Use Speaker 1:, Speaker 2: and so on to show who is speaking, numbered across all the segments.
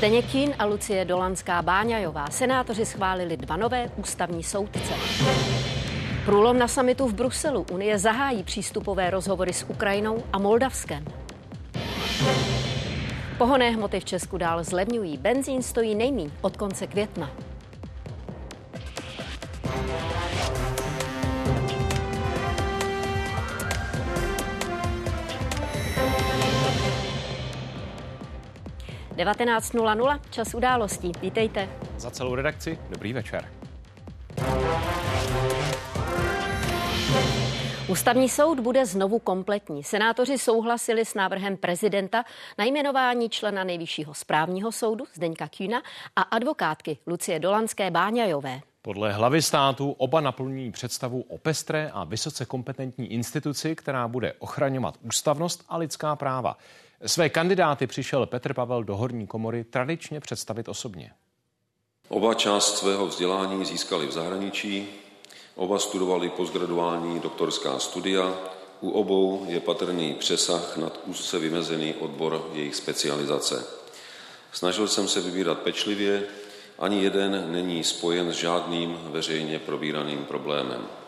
Speaker 1: Zdeněk Kín a Lucie Dolanská Báňajová senátoři schválili dva nové ústavní soudce. Průlom na samitu v Bruselu. Unie zahájí přístupové rozhovory s Ukrajinou a Moldavskem. Pohoné hmoty v Česku dál zlevňují. Benzín stojí nejmíň od konce května. Devatenáct nula nula, čas událostí. Vítejte.
Speaker 2: Za celou redakci dobrý večer.
Speaker 1: Ústavní soud bude znovu kompletní. Senátoři souhlasili s návrhem prezidenta na jmenování člena nejvyššího správního soudu Zdeňka Kýna a advokátky Lucie Dolanské Báňajové.
Speaker 2: Podle hlavy státu oba naplňují představu o pestré a vysoce kompetentní instituci, která bude ochraňovat ústavnost a lidská práva. Své kandidáty přišel Petr Pavel do horní komory tradičně představit osobně.
Speaker 3: Oba část svého vzdělání získali v zahraničí, Oba studovali postgraduální doktorská studia, u obou je patrný přesah nad úzce vymezený odbor jejich specializace. Snažil jsem se vybírat pečlivě, ani jeden není spojen s žádným veřejně probíraným problémem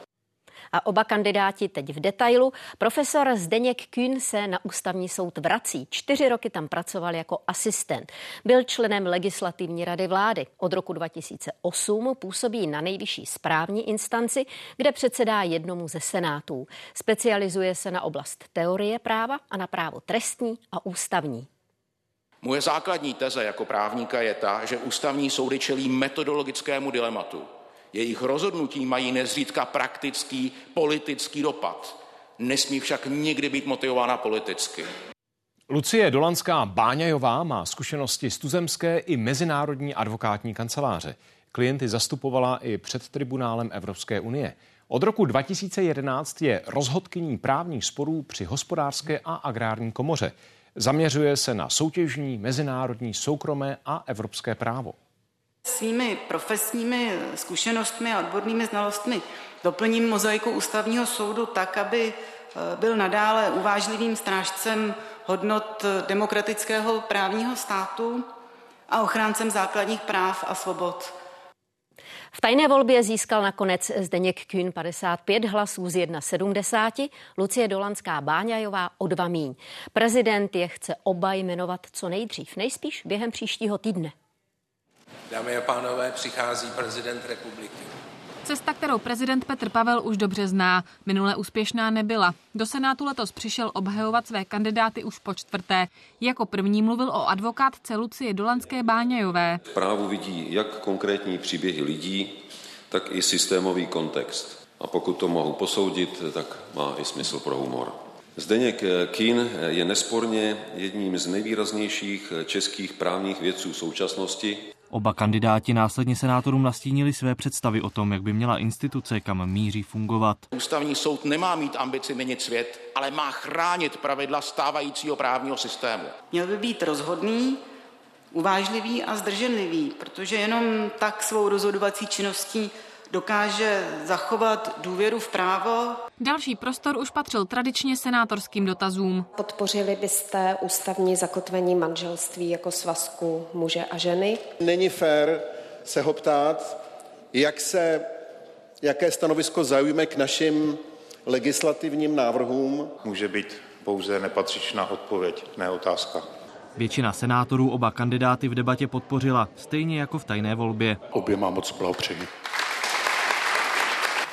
Speaker 1: a oba kandidáti teď v detailu. Profesor Zdeněk Kühn se na ústavní soud vrací. Čtyři roky tam pracoval jako asistent. Byl členem legislativní rady vlády. Od roku 2008 působí na nejvyšší správní instanci, kde předsedá jednomu ze senátů. Specializuje se na oblast teorie práva a na právo trestní a ústavní.
Speaker 4: Moje základní teze jako právníka je ta, že ústavní soudy čelí metodologickému dilematu. Jejich rozhodnutí mají nezřídka praktický politický dopad. Nesmí však nikdy být motivována politicky.
Speaker 2: Lucie Dolanská Báňajová má zkušenosti z tuzemské i mezinárodní advokátní kanceláře. Klienty zastupovala i před tribunálem Evropské unie. Od roku 2011 je rozhodkyní právních sporů při hospodářské a agrární komoře. Zaměřuje se na soutěžní, mezinárodní, soukromé a evropské právo.
Speaker 5: Svými profesními zkušenostmi a odbornými znalostmi doplním mozaiku ústavního soudu tak, aby eh, byl nadále uvážlivým strážcem hodnot demokratického právního státu a ochráncem základních práv a svobod.
Speaker 1: V tajné volbě získal nakonec Zdeněk Kühn 55 hlasů z 1,70, Lucie Dolanská Báňajová o dva míň. Prezident je chce oba jmenovat co nejdřív, nejspíš během příštího týdne.
Speaker 6: Dámy a pánové, přichází prezident republiky.
Speaker 7: Cesta, kterou prezident Petr Pavel už dobře zná, minule úspěšná nebyla. Do Senátu letos přišel obhajovat své kandidáty už po čtvrté. Jako první mluvil o advokátce Lucie Dolanské Báňajové.
Speaker 3: V právu vidí jak konkrétní příběhy lidí, tak i systémový kontext. A pokud to mohu posoudit, tak má i smysl pro humor. Zdeněk Kín je nesporně jedním z nejvýraznějších českých právních vědců současnosti
Speaker 8: Oba kandidáti následně senátorům nastínili své představy o tom, jak by měla instituce, kam míří fungovat.
Speaker 4: Ústavní soud nemá mít ambici měnit svět, ale má chránit pravidla stávajícího právního systému.
Speaker 5: Měl by být rozhodný, uvážlivý a zdrženlivý, protože jenom tak svou rozhodovací činností dokáže zachovat důvěru v právo.
Speaker 7: Další prostor už patřil tradičně senátorským dotazům.
Speaker 9: Podpořili byste ústavní zakotvení manželství jako svazku muže a ženy?
Speaker 10: Není fér se ho ptát, jak se, jaké stanovisko zaujme k našim legislativním návrhům.
Speaker 11: Může být pouze nepatřičná odpověď, ne otázka.
Speaker 8: Většina senátorů oba kandidáty v debatě podpořila, stejně jako v tajné volbě.
Speaker 11: Oběma moc blahopřeji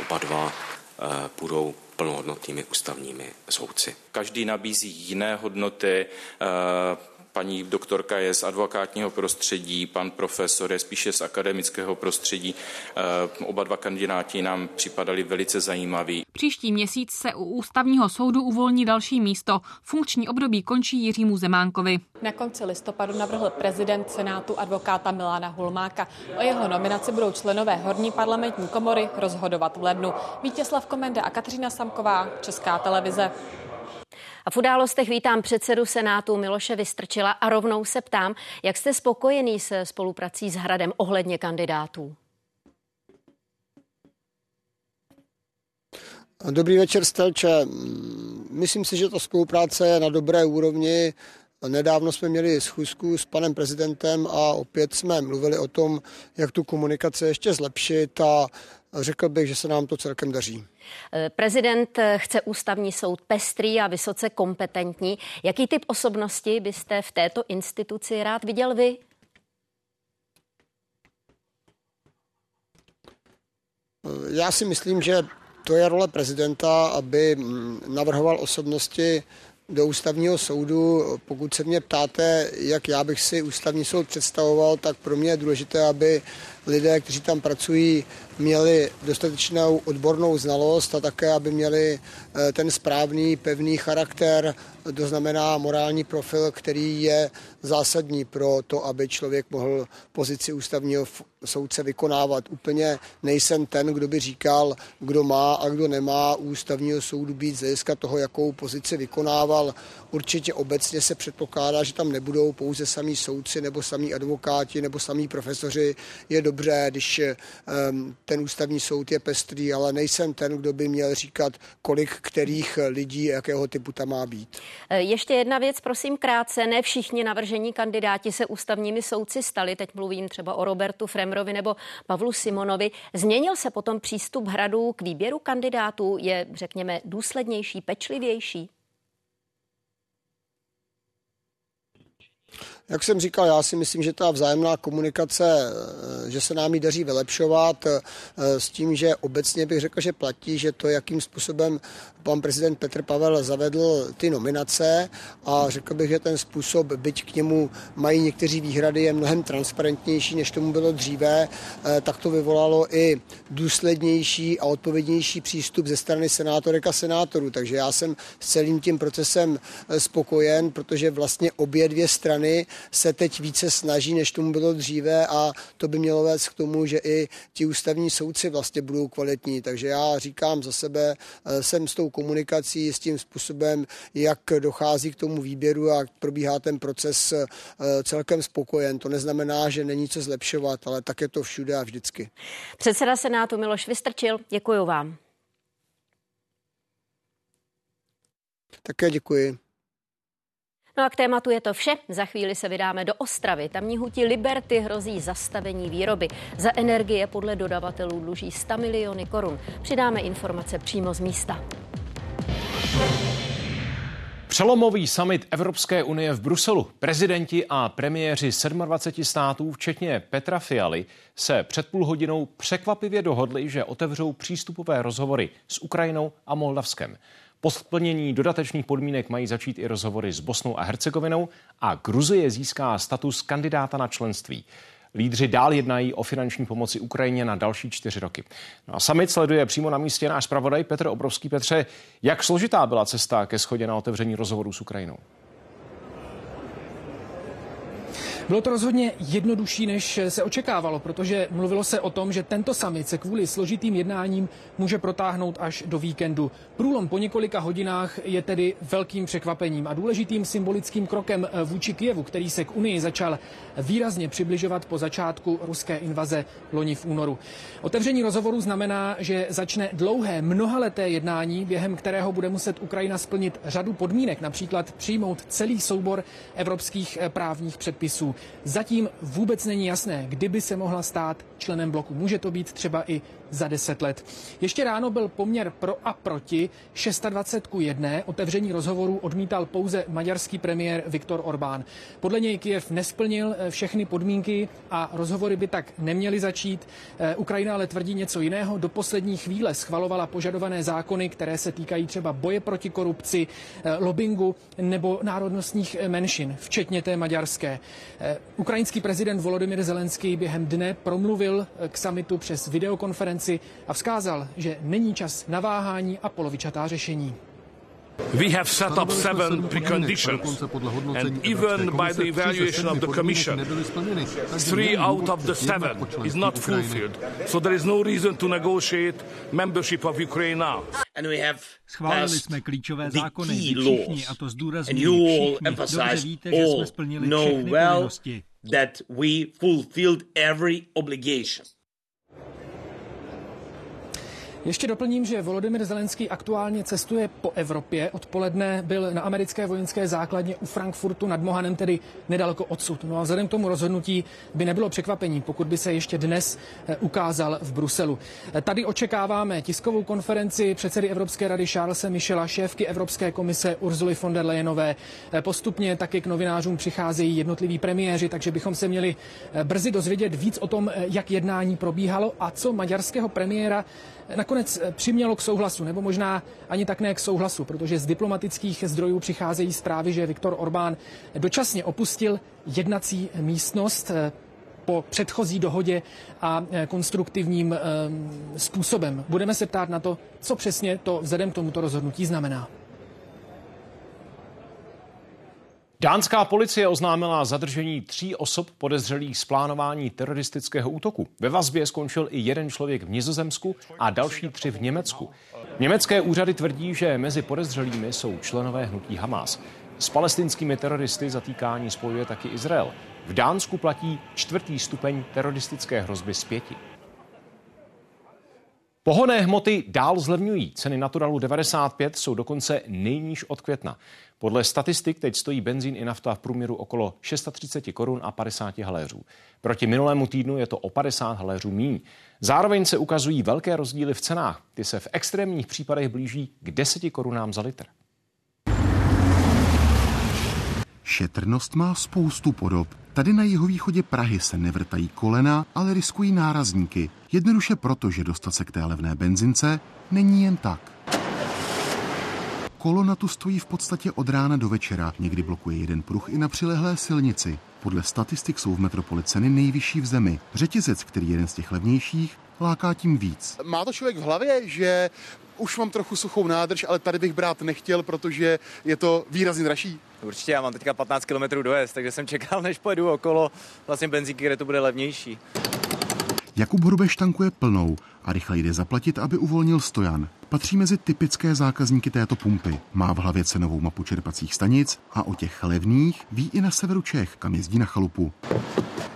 Speaker 12: oba dva eh, budou plnohodnotnými ústavními soudci.
Speaker 13: Každý nabízí jiné hodnoty, eh, paní doktorka je z advokátního prostředí, pan profesor je spíše z akademického prostředí. Eh, oba dva kandidáti nám připadali velice zajímaví.
Speaker 7: Příští měsíc se u ústavního soudu uvolní další místo. Funkční období končí Jiřímu Zemánkovi.
Speaker 14: Na konci listopadu navrhl prezident Senátu advokáta Milána Hulmáka. O jeho nominaci budou členové horní parlamentní komory rozhodovat v lednu. Vítězslav Komenda a Kateřina Samková, Česká televize.
Speaker 1: A v událostech vítám předsedu Senátu Miloše Vystrčila a rovnou se ptám, jak jste spokojený se spoluprací s Hradem ohledně kandidátů?
Speaker 15: Dobrý večer, Stelče. Myslím si, že ta spolupráce je na dobré úrovni. Nedávno jsme měli schůzku s panem prezidentem a opět jsme mluvili o tom, jak tu komunikaci ještě zlepšit a řekl bych, že se nám to celkem daří.
Speaker 1: Prezident chce ústavní soud pestrý a vysoce kompetentní. Jaký typ osobnosti byste v této instituci rád viděl vy?
Speaker 15: Já si myslím, že to je role prezidenta, aby mm, navrhoval osobnosti do ústavního soudu. Pokud se mě ptáte, jak já bych si ústavní soud představoval, tak pro mě je důležité, aby lidé, kteří tam pracují, měli dostatečnou odbornou znalost a také, aby měli eh, ten správný, pevný charakter, to znamená morální profil, který je zásadní pro to, aby člověk mohl pozici ústavního soudce vykonávat. Úplně nejsem ten, kdo by říkal, kdo má a kdo nemá ústavního soudu být z hlediska toho, jakou pozici vykonával. Určitě obecně se předpokládá, že tam nebudou pouze samí soudci nebo samí advokáti nebo samí profesoři. Je dobře, když um, ten ústavní soud je pestrý, ale nejsem ten, kdo by měl říkat, kolik kterých lidí, jakého typu tam má být.
Speaker 1: E, ještě jedna věc, prosím, krátce. Ne všichni navržení kandidáti se ústavními soudci stali. Teď mluvím třeba o Robertu Fremrovi nebo Pavlu Simonovi. Změnil se potom přístup hradu k výběru kandidátů? Je, řekněme, důslednější, pečlivější?
Speaker 15: Jak jsem říkal, já si myslím, že ta vzájemná komunikace, eh, že se nám ji daří vylepšovat eh, s tím, že obecně bych řekl, že platí, že to, jakým způsobem pan prezident Petr Pavel zavedl ty nominace a řekl bych, že ten způsob, byť k němu mají někteří výhrady, je mnohem transparentnější, než tomu bylo dříve, eh, tak to vyvolalo i důslednější a odpovědnější přístup ze strany senátorek a senátorů. Takže já jsem s celým tím procesem spokojen, protože vlastně obě dvě strany se teď více snaží, než tomu bylo dříve a to by mělo vést k tomu, že i ti ústavní soudci vlastně budou kvalitní. Takže já říkám za sebe, eh, jsem s tou komunikací, s tím způsobem, jak dochází k tomu výběru a probíhá ten proces eh, celkem spokojen. To neznamená, že není co zlepšovat, ale tak je to všude a vždycky.
Speaker 1: Předseda Senátu Miloš Vystrčil, děkuji vám.
Speaker 15: Také děkuji.
Speaker 1: No a k tématu je to vše. Za chvíli se vydáme do Ostravy. Tamní hutí Liberty hrozí zastavení výroby. Za energie podle dodavatelů dluží 100 miliony korun. Přidáme informace přímo z místa.
Speaker 2: Přelomový summit Evropské unie v Bruselu. Prezidenti a premiéři 27 států, včetně Petra Fialy, se před půl hodinou překvapivě dohodli, že otevřou přístupové rozhovory s Ukrajinou a Moldavskem. Po splnění dodatečných podmínek mají začít i rozhovory s Bosnou a Hercegovinou a Gruzie získá status kandidáta na členství. Lídři dál jednají o finanční pomoci Ukrajině na další čtyři roky. No a summit sleduje přímo na místě náš zpravodaj Petr Obrovský. Petře, jak složitá byla cesta ke schodě na otevření rozhovoru s Ukrajinou?
Speaker 16: Bylo to rozhodně jednodušší, než se očekávalo, protože mluvilo se o tom, že tento summit se kvůli složitým jednáním může protáhnout až do víkendu. Průlom po několika hodinách je tedy velkým překvapením a důležitým symbolickým krokem vůči Kijevu, který se k Unii začal výrazně přibližovat po začátku ruské invaze loni v únoru. Otevření rozhovoru znamená, že začne dlouhé mnohaleté jednání, během kterého bude muset Ukrajina splnit řadu podmínek, například přijmout celý soubor evropských právních předpisů. Zatím vůbec není jasné, kdyby se mohla stát členem bloku. Může to být třeba i za 10 let. Ještě ráno byl poměr pro a proti 26 ku 1. Otevření rozhovoru odmítal pouze maďarský premiér Viktor Orbán. Podle něj Kiev nesplnil eh, všechny podmínky a rozhovory by tak neměly začít. Eh, Ukrajina ale tvrdí něco jiného. Do poslední chvíle schvalovala požadované zákony, které se týkají třeba boje proti korupci, eh, lobbingu nebo národnostních menšin, včetně té maďarské. Ukrajinský prezident Volodymyr Zelenský během dne promluvil k samitu přes videokonferenci konferenci a vzkázal, že není čas na váhání a polovičatá řešení.
Speaker 17: We have set up seven preconditions, and even by the evaluation of the Commission, three out of the seven is not fulfilled. So there is no reason to negotiate membership of Ukraine now.
Speaker 18: And we have Schválili jsme klíčové zákony, všichni, a to zdůrazňují všichni, dobře víte, že jsme splnili všechny povinnosti. That we fulfilled every obligation.
Speaker 16: Ještě doplním, že Volodymyr Zelenský aktuálně cestuje po Evropě. Odpoledne byl na americké vojenské základně u Frankfurtu nad Mohanem, tedy nedaleko odsud. No a vzhledem k tomu rozhodnutí by nebylo překvapení, pokud by se ještě dnes eh, ukázal v Bruselu. Eh, tady očekáváme tiskovou konferenci předsedy Evropské rady Charlesa Michela, šéfky Evropské komise Urzuly von der Leyenové. Eh, postupně taky k novinářům přicházejí jednotliví premiéři, takže bychom se měli brzy dozvědět víc o tom, jak jednání probíhalo a co maďarského premiéra nakonec eh, přimělo k souhlasu, nebo možná ani tak ne k souhlasu, protože z diplomatických zdrojů přicházejí zprávy, že Viktor Orbán dočasně opustil jednací místnost eh, po předchozí dohodě a eh, konstruktivním způsobem. Budeme se ptát na to, co přesně to vzhledem k tomuto rozhodnutí znamená.
Speaker 2: Dánská policie oznámila zadržení tří osob podezřelých z plánování teroristického útoku. Ve vazbě skončil i jeden člověk v Nizozemsku a další tři v Německu. Německé úřady tvrdí, že mezi podezřelými jsou členové hnutí Hamas. S palestinskými teroristy zatýkání spojuje taky Izrael. V Dánsku platí čtvrtý stupeň teroristické hrozby z pěti. Pohonné hmoty dál zlevňují. Ceny Naturalu 95 jsou dokonce nejníž od května. Podle statistik teď stojí benzín i nafta v průměru okolo 630 korun a 50 haléřů. Proti minulému týdnu je to o 50 haléřů míň. Zároveň se ukazují velké rozdíly v cenách. Ty se v extrémních případech blíží k 10 korunám za litr.
Speaker 19: Šetrnost má spoustu podob. Tady na jihovýchodě Prahy se nevrtají kolena, ale riskují nárazníky. Jednoduše proto, že dostat se k té levné benzince není jen tak. Kolona tu stojí v podstatě od rána do večera, někdy blokuje jeden pruh i na přilehlé silnici. Podle statistik jsou v metropoli ceny nejvyšší v zemi. Řetězec, který je jeden z těch levnějších, láká tím víc.
Speaker 20: Má to člověk v hlavě, že už mám trochu suchou nádrž, ale tady bych brát nechtěl, protože je to výrazně dražší.
Speaker 21: Určitě, já mám teďka 15 km dojezd, takže jsem čekal, než pojedu okolo vlastně benzínky, kde to bude levnější.
Speaker 19: Jakub Hrubeš tankuje plnou a rychle jde zaplatit, aby uvolnil stojan. Patří mezi typické zákazníky této pumpy. Má v hlavě cenovou mapu čerpacích stanic a o těch levných ví i na severu Čech, kam jezdí na chalupu.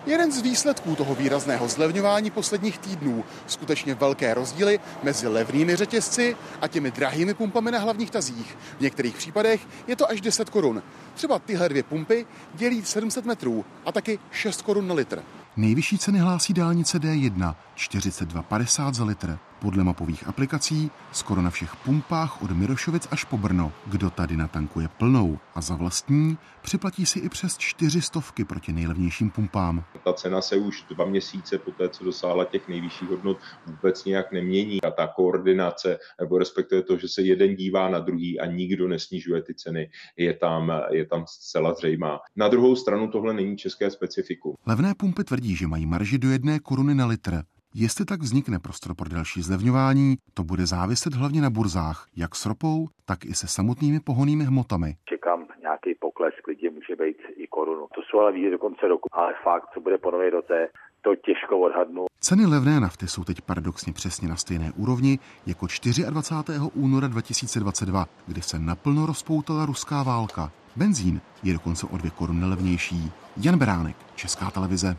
Speaker 20: Jeden z výsledků toho výrazného zlevňování posledních týdnů skutečně velké rozdíly mezi levnými řetězci a těmi drahými pumpami na hlavních tazích. V některých případech je to až 10 korun. Třeba tyhle dvě pumpy dělí 700 metrů a taky 6 korun na litr.
Speaker 19: Nejvyšší ceny hlásí dálnice D1 42,50 za litr. Podle mapových aplikací skoro na všech pumpách od Mirošovic až po Brno. Kdo tady natankuje plnou a za vlastní, připlatí si i přes čtyři stovky proti nejlevnějším pumpám.
Speaker 22: Ta cena se už dva měsíce po té, co dosáhla těch nejvyšších hodnot, vůbec nějak nemění. A ta koordinace, nebo respektive to, že se jeden dívá na druhý a nikdo nesnižuje ty ceny, je tam, je tam zcela zřejmá. Na druhou stranu tohle není české specifikum.
Speaker 19: Levné pumpy tvrdí, že mají marži do jedné koruny na litr. Jestli tak vznikne prostor pro další zlevňování, to bude záviset hlavně na burzách, jak s ropou, tak i se samotnými pohonými hmotami.
Speaker 23: Čekám nějaký pokles, klidně může být i korunu. To jsou ale výjde do konce roku, ale fakt, co bude po nové roce, to těžko odhadnu.
Speaker 19: Ceny levné nafty jsou teď paradoxně přesně na stejné úrovni jako 24. února 2022, kdy se naplno rozpoutala ruská válka. Benzín je dokonce o dvě koruny levnější. Jan Beránek, Česká televize.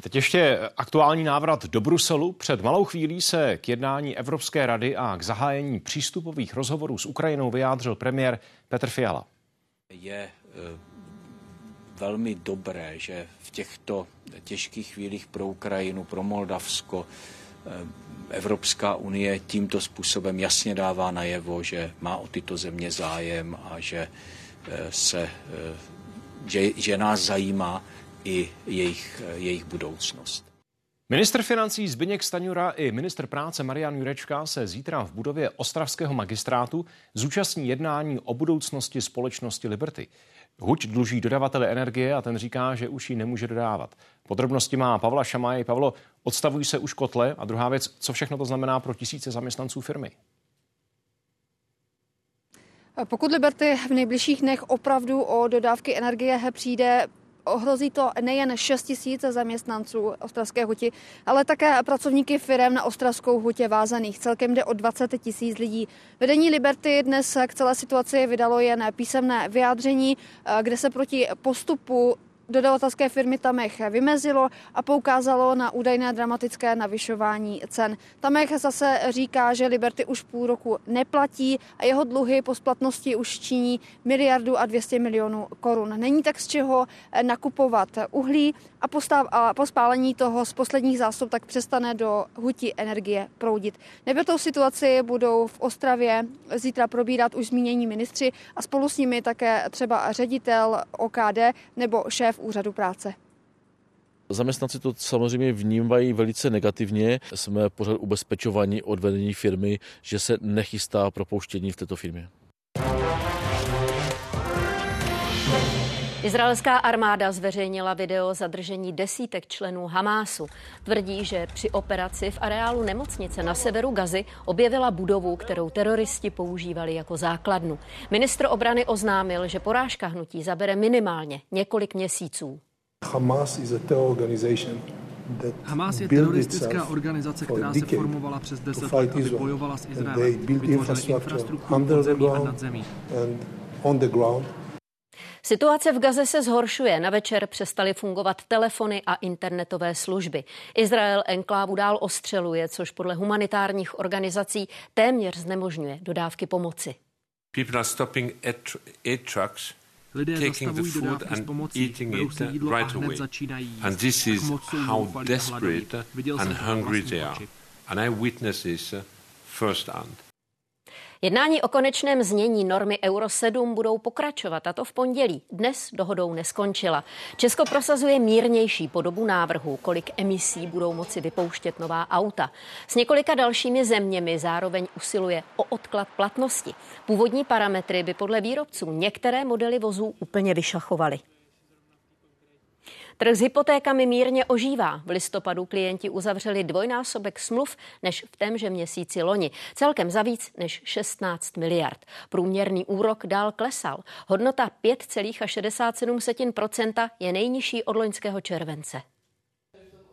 Speaker 2: Teď ještě aktuální návrat do Bruselu. Před malou chvílí se k jednání Evropské rady a k zahájení přístupových rozhovorů s Ukrajinou vyjádřil premiér Petr Fiala.
Speaker 24: Je e, velmi dobré, že v těchto těžkých chvílích pro Ukrajinu, pro Moldavsko, e, Evropská unie tímto způsobem jasně dává najevo, že má o tyto země zájem a že, e, se, že, že nás zajímá i jejich, jejich budoucnost.
Speaker 2: Ministr financí Zbyněk Staňura i ministr práce Marian Jurečka se zítra v budově Ostravského magistrátu zúčastní jednání o budoucnosti společnosti Liberty. Huč dluží dodavatele energie a ten říká, že už ji nemůže dodávat. Podrobnosti má Pavla Šamaj. Pavlo, odstavují se už kotle a druhá věc, co všechno to znamená pro tisíce zaměstnanců firmy?
Speaker 25: Pokud Liberty v nejbližších dnech opravdu o dodávky energie přijde, Ohrozí to nejen 6 tisíc zaměstnanců Ostravské huti, ale také pracovníky firm na Ostravskou hutě vázaných. Celkem jde o 20 tisíc lidí. Vedení Liberty dnes k celé situaci vydalo jen písemné vyjádření, kde se proti postupu dodavatelské firmy Tamech vymezilo a poukázalo na údajné dramatické navyšování cen. Tamech zase říká, že Liberty už půl roku neplatí a jeho dluhy po splatnosti už činí miliardu a 200 milionů korun. Není tak z čeho nakupovat uhlí a, postav, a po spálení toho z posledních zásob tak přestane do hutí energie proudit. Nebytou situaci budou v Ostravě zítra probírat už zmínění ministři a spolu s nimi také třeba ředitel OKD nebo šéf úřadu práce.
Speaker 26: Zaměstnanci to samozřejmě vnímají velice negativně. Jsme pořád ubezpečovaní od vedení firmy, že se nechystá propouštění v této firmě.
Speaker 1: Izraelská armáda zveřejnila video zadržení desítek členů Hamásu. Tvrdí, že při operaci v areálu nemocnice na severu Gazy objevila budovu, kterou teroristi používali jako základnu. Ministr obrany oznámil, že porážka hnutí zabere minimálně několik měsíců.
Speaker 27: Hamas is a terror organization
Speaker 16: Hamas je teroristická organizace, která se formovala přes 10 let, aby bojovala s Izraelem. Vytvořili infrastrukturu pod zemí a nad zemí.
Speaker 1: Situace v Gaze se zhoršuje. Na večer přestaly fungovat telefony a internetové služby. Izrael enklávu dál ostřeluje, což podle humanitárních organizací téměř znemožňuje dodávky pomoci.
Speaker 16: People are stopping aid trucks Lidé zastavují dodávky s pomocí, berou si jídlo right a hned začínají jíst.
Speaker 27: And this is how desperate and hungry they are. And I witness this first hand.
Speaker 1: Jednání o konečném znění normy Euro 7 budou pokračovat, a to v pondělí. Dnes dohodou neskončila. Česko prosazuje mírnější podobu návrhu, kolik emisí budou moci vypouštět nová auta. S několika dalšími zeměmi zároveň usiluje o odklad platnosti. Původní parametry by podle výrobců některé modely vozů úplně vyšachovaly. Trh s hypotékami mírně ožívá. V listopadu klienti uzavřeli dvojnásobek smluv než v témže měsíci loni. Celkem za víc než 16 miliard. Průměrný úrok dál klesal. Hodnota 5,67% je nejnižší od loňského července.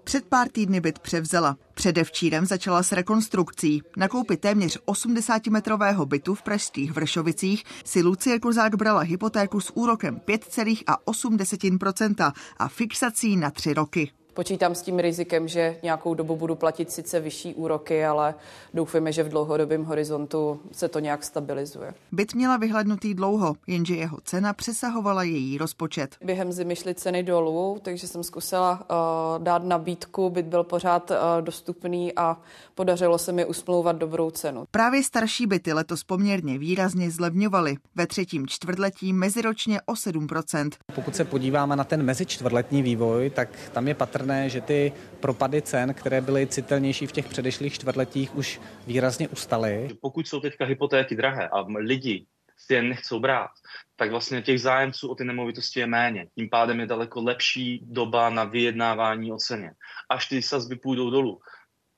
Speaker 28: Před pár týdny byt převzala. Předevčírem začala s rekonstrukcí. Na koupi téměř 80-metrového bytu v pražských Vršovicích si Lucie Kozák brala hypotéku s úrokem 5,8% a fixací na tři roky.
Speaker 29: Počítám s tím rizikem, že nějakou dobu budu platit sice vyšší úroky, ale doufujeme, že v dlouhodobém horizontu se to nějak stabilizuje.
Speaker 28: Byt měla vyhlednutý dlouho, jenže jeho cena přesahovala její rozpočet.
Speaker 29: Během zimy šly ceny dolů, takže jsem zkusila uh, dát nabídku, byt byl pořád uh, dostupný a podařilo se mi usmlouvat dobrou cenu.
Speaker 28: Právě starší byty letos poměrně výrazně zlevňovaly. Ve třetím čtvrtletí meziročně o 7%.
Speaker 30: Pokud se podíváme na ten mezičtvrtletní vývoj, tak tam je patrné patrné, že ty propady cen, které byly citelnější v těch předešlých čtvrtletích, už výrazně ustaly.
Speaker 4: Pokud jsou teďka hypotéky drahé a lidi si je nechcou brát, tak vlastně těch zájemců o ty nemovitosti je méně. Tím pádem je daleko lepší doba na vyjednávání o ceně. Až ty sazby půjdou dolů,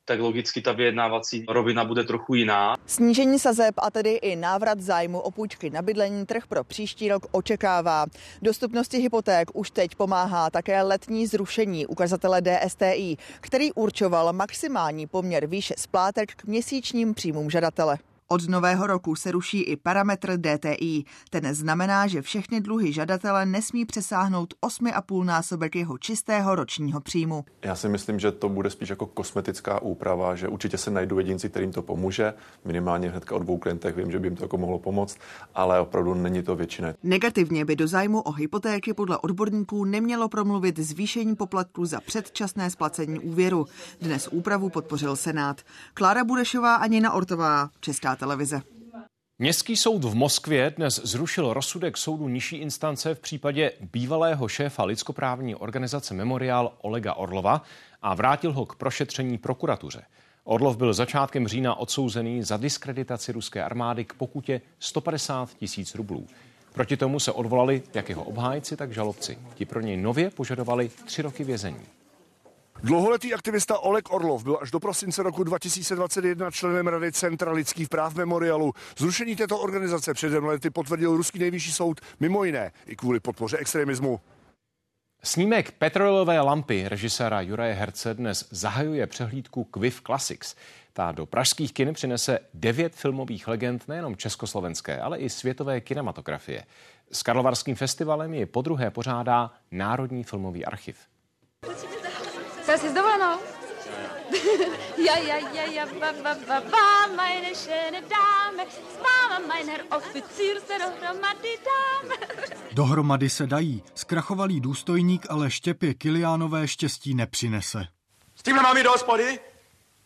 Speaker 4: tak logicky ta vyjednávací rovina bude trochu jiná.
Speaker 28: Snížení sazeb a tedy i návrat zájmu o půjčky na bydlení trh pro příští rok očekává. Dostupnosti hypoték už teď pomáhá také letní zrušení ukazatele DSTI, který určoval maximální poměr výše splátek k měsíčním příjmům žadatele. Od nového roku se ruší i parametr DTI. Ten znamená, že všechny dluhy žadatele nesmí přesáhnout 8,5 násobek jeho čistého ročního příjmu.
Speaker 31: Já si myslím, že to bude spíš jako kosmetická úprava, že určitě se najdou jedinci, kterým to pomůže. Minimálně hnedka o dvou klientech vím, že by jim to jako mohlo pomoct, ale opravdu není to většina.
Speaker 28: Negativně by do zájmu o hypotéky podle odborníků nemělo promluvit zvýšení poplatku za předčasné splacení úvěru. Dnes úpravu podpořil Senát. Klára Budešová a Nina Ortová, Česká televize.
Speaker 2: Městský soud v Moskvě dnes zrušil rozsudek soudu nižší instance v případě bývalého šéfa lidskoprávní organizace Memorial Olega Orlova a vrátil ho k prošetření prokuratuře. Orlov byl začátkem října odsouzený za diskreditaci ruské armády k pokutě 150 tisíc rublů. Proti tomu se odvolali jak jeho obhájci, tak žalobci. Ti pro něj nově požadovali tři roky vězení.
Speaker 32: Dlouholetý aktivista Oleg Orlov byl až do prosince roku 2021 členem Rady Centra lidských práv Memorialu. Zrušení této organizace před lety potvrdil ruský nejvyšší soud mimo jiné i kvůli podpoře extremismu.
Speaker 2: Snímek Petrolové lampy režiséra Juraje Herce dnes zahajuje přehlídku Quiff Classics. Ta do pražských kin přinese devět filmových legend nejenom československé, ale i světové kinematografie. S Karlovarským festivalem je po druhé pořádá Národní filmový archiv.
Speaker 33: Jsi s dovolenou? ja, ja, ja, ja, va, va, va, va, meine schöne Dame, s váma, mein Herr Offizier, se dohromady dáme.
Speaker 34: Dohromady se dají. Zkrachovalý důstojník ale štěpě Kiliánové štěstí nepřinese.
Speaker 35: S tímhle mám jít do hospody?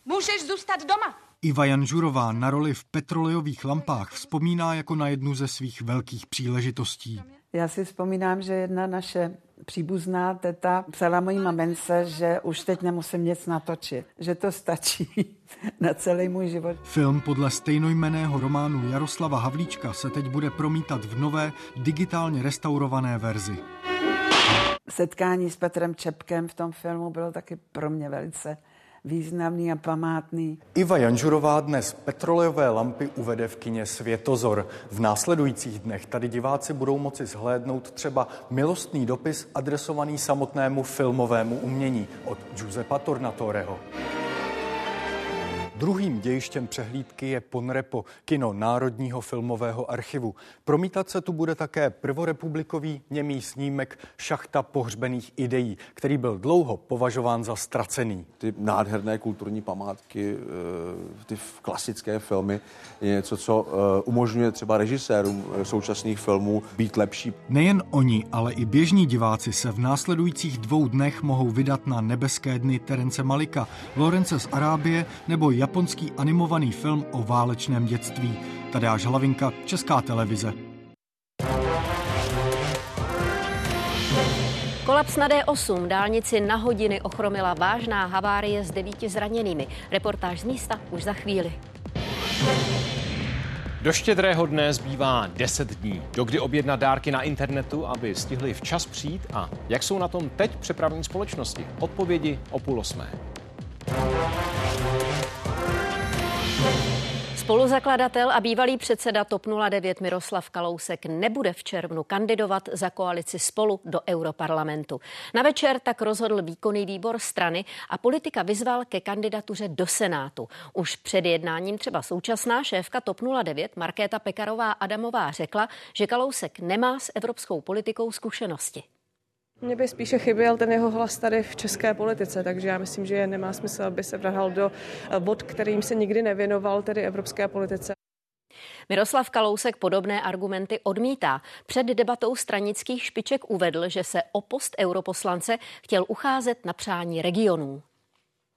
Speaker 33: Můžeš zůstat doma.
Speaker 34: Iva Janžurová na roli v petrolejových lampách vzpomíná jako na jednu ze svých velkých příležitostí.
Speaker 30: Já si vzpomínám, že jedna naše příbuzná teta psala mojí mamence, že už teď nemusím nic natočit, že to stačí na celý můj život.
Speaker 34: Film podle stejnojmeného románu Jaroslava Havlíčka se teď bude promítat v nové, digitálně restaurované verzi.
Speaker 30: Setkání s Petrem Čepkem v tom filmu bylo taky pro mě velice významný a památný.
Speaker 36: Iva Janžurová dnes petrolejové lampy uvede v kině Světozor. V následujících dnech tady diváci budou moci zhlédnout třeba milostný dopis adresovaný samotnému filmovému umění od Giuseppa Tornatoreho. Druhým dějištěm přehlídky je Ponrepo, kino Národního filmového archivu. Promítat se tu bude také prvorepublikový němý snímek Šachta pohřbených ideí, který byl dlouho považován za ztracený.
Speaker 37: Ty nádherné kulturní památky, eh, ty klasické filmy, je něco, co eh, umožňuje třeba režisérům eh, současných filmů být lepší.
Speaker 34: Nejen oni, ale i běžní diváci se v následujících dvou dnech mohou vydat na nebeské dny Terence Malika, Lorence z Arábie nebo japonský animovaný film o válečném dětství. Tadeáš Hlavinka, Česká televize.
Speaker 1: Kolaps na D8 dálnici na hodiny ochromila vážná havárie s devíti zraněnými. Reportáž z místa už za chvíli.
Speaker 2: Do štědrého dne zbývá 10 dní. Dokdy objednat dárky na internetu, aby stihli včas přijít a jak jsou na tom teď přepravní společnosti? Odpovědi o půl osmé.
Speaker 1: Spoluzakladatel a bývalý předseda TOP 09 Miroslav Kalousek nebude v červnu kandidovat za koalici spolu do Europarlamentu. Na večer tak rozhodl výkonný výbor strany a politika vyzval ke kandidatuře do Senátu. Už před jednáním třeba současná šéfka TOP 09 Markéta Pekarová Adamová řekla, že Kalousek nemá s evropskou politikou zkušenosti.
Speaker 29: Mně by spíše chyběl ten jeho hlas tady v české politice, takže já myslím, že nemá smysl, aby se vrhal do bod, kterým se nikdy nevěnoval, tedy evropské politice.
Speaker 1: Miroslav Kalousek podobné argumenty odmítá. Před debatou stranických špiček uvedl, že se o post europoslance chtěl ucházet na přání regionů.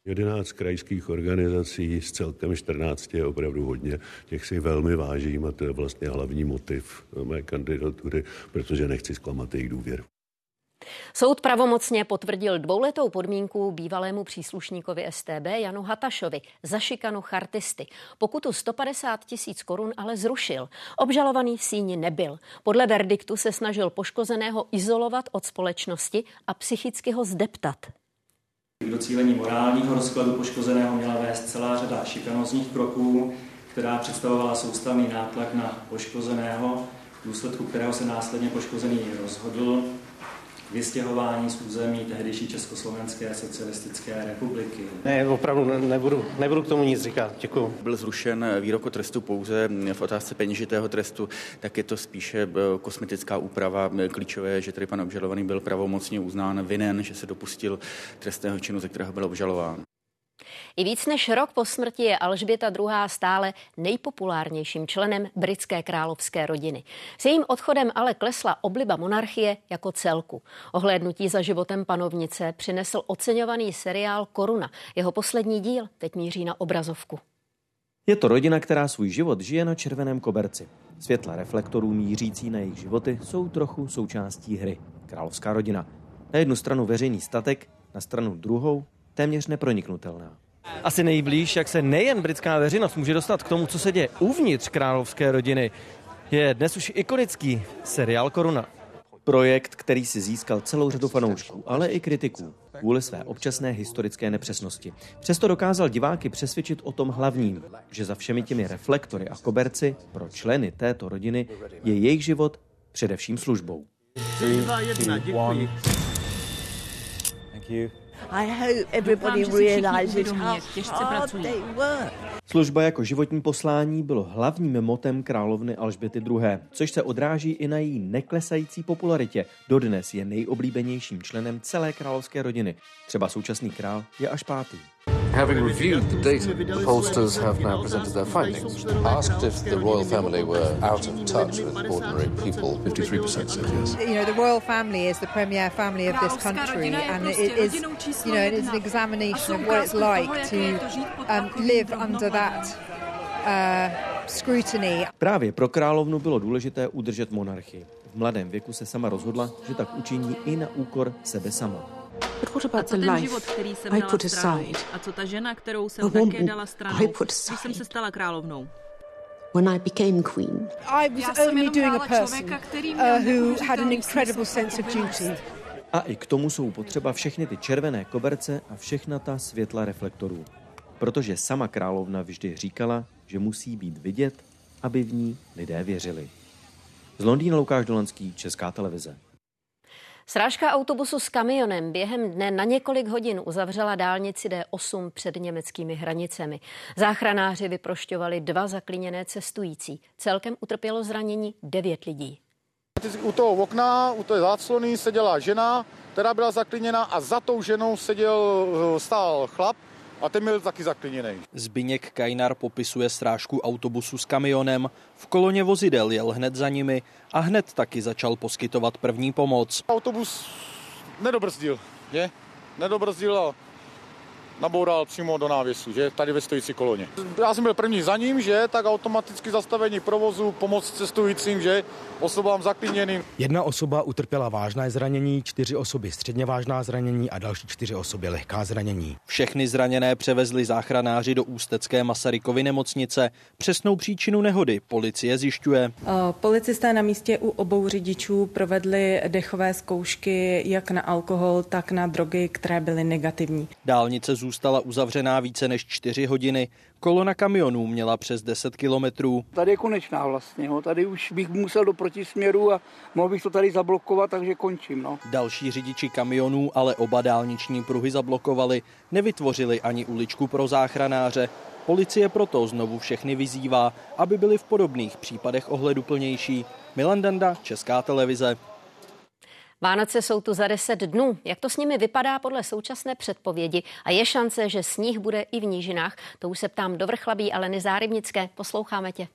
Speaker 38: 11 krajských organizací s celkem 14 je opravdu hodně. Těch si velmi vážím a to je vlastně hlavní motiv mé kandidatury, protože nechci zklamat jejich důvěru.
Speaker 1: Soud pravomocně potvrdil dvouletou podmínku bývalému příslušníkovi STB Janu Hatašovi za šikanu chartisty. Pokutu 150 tisíc korun ale zrušil. Obžalovaný v síni nebyl. Podle verdiktu se snažil poškozeného izolovat od společnosti a psychicky ho zdeptat.
Speaker 39: K docílení morálního rozkladu poškozeného měla vést celá řada šikanozních kroků, která představovala soustavný nátlak na poškozeného, v důsledku kterého se následně poškozený rozhodl vystěhování z území tehdejší Československé socialistické republiky.
Speaker 40: Ne, opravdu ne, nebudu, nebudu k tomu nic říkat. Děkuji.
Speaker 41: Byl zrušen výrok o trestu pouze v otázce peněžitého trestu, tak je to spíše eh, kosmetická úprava. Klíčové, že tady pan obžalovaný byl pravomocně uznán vinen, že se dopustil trestného činu, ze kterého byl obžalován.
Speaker 1: I víc než rok po smrti je Alžběta II. stále nejpopulárnějším členem britské královské rodiny. S jejím odchodem ale klesla obliba monarchie jako celku. Ohlédnutí za životem panovnice přinesl oceňovaný seriál Koruna. Jeho poslední díl teď míří na obrazovku.
Speaker 42: Je to rodina, která svůj život žije na červeném koberci. Světla reflektorů mířící na jejich životy jsou trochu součástí hry. Královská rodina. Na jednu stranu veřejný statek, na stranu druhou téměř neproniknutelná. Asi nejblíž, jak se nejen britská veřejnost může dostat k tomu, co se děje uvnitř královské rodiny, je dnes už ikonický seriál Koruna. Projekt, který si získal celou řadu fanoušků, ale i kritiků kvůli své občasné historické nepřesnosti. Přesto dokázal diváky přesvědčit o tom hlavním, že za všemi těmi reflektory a koberci pro členy této rodiny je jejich život především službou. 3, 2, 1, děkuji. Služba jako životní poslání bylo hlavním motem královny Alžběty II., což se odráží i na její neklesající popularitě. Dodnes je nejoblíbenějším členem celé královské rodiny. Třeba současný král je až pátý.
Speaker 43: Having reviewed the data, the pollsters have now presented their findings. Asked if the royal family were out of touch with ordinary people, 53% said yes.
Speaker 44: You know, the royal family is the premier family of this country, and it is, you know, it is an examination of what it's like to um, live under that uh, scrutiny.
Speaker 42: Právě pro královnu bylo důležité udržet monarchii. V mladém věku se sama rozhodla, že tak učiní i na úkor sebe sama.
Speaker 45: But what about the life život, který jsem I put aside?
Speaker 46: A co ta žena, kterou jsem také dala stranou,
Speaker 45: I put
Speaker 46: aside. když jsem se stala královnou?
Speaker 45: When I became queen.
Speaker 44: I was only doing a person uh, who had an incredible sense of duty.
Speaker 42: A i k tomu jsou potřeba všechny ty červené koberce a všechna ta světla reflektorů. Protože sama královna vždy říkala, že musí být vidět, aby v ní lidé věřili. Z Londýna Lukáš Dolanský, Česká televize.
Speaker 1: Srážka autobusu s kamionem během dne na několik hodin uzavřela dálnici D8 před německými hranicemi. Záchranáři vyprošťovali dva zaklíněné cestující. Celkem utrpělo zranění devět lidí.
Speaker 47: U toho okna, u té záclony seděla žena, která byla zaklíněna a za tou ženou seděl, stál chlap, a ten byl taky zaklíněný.
Speaker 48: Zbyněk Kajnar popisuje strážku autobusu s kamionem. V koloně vozidel jel hned za nimi a hned taky začal poskytovat první pomoc.
Speaker 47: Autobus nedobrzdil, je? Nedobrzdil a naboural přímo do návěsu, že tady ve stojící koloně. Já jsem byl první za ním, že, tak automaticky zastavení provozu, pomoc cestujícím, že, osobám zaklíněným.
Speaker 49: Jedna osoba utrpěla vážné zranění, čtyři osoby středně vážná zranění a další čtyři osoby lehká zranění.
Speaker 48: Všechny zraněné převezli záchranáři do Ústecké Masarykovy nemocnice. Přesnou příčinu nehody policie zjišťuje.
Speaker 50: Policisté na místě u obou řidičů provedli dechové zkoušky jak na alkohol, tak na drogy, které byly negativní.
Speaker 48: Dálnice zůstala uzavřená více než čtyři hodiny. Kolona kamionů měla přes 10 kilometrů.
Speaker 51: Tady je konečná vlastně, ho. tady už bych musel do protisměru a mohl bych to tady zablokovat, takže končím. No.
Speaker 48: Další řidiči kamionů ale oba dálniční pruhy zablokovali, nevytvořili ani uličku pro záchranáře. Policie proto znovu všechny vyzývá, aby byli v podobných případech ohleduplnější. Milan Danda, Česká televize.
Speaker 1: Vánoce jsou tu za 10 dnů. Jak to s nimi vypadá podle současné předpovědi? A je šance, že sníh bude i v nížinách? To už se ptám do vrchlabí Aleny Zárybnické. Posloucháme tě.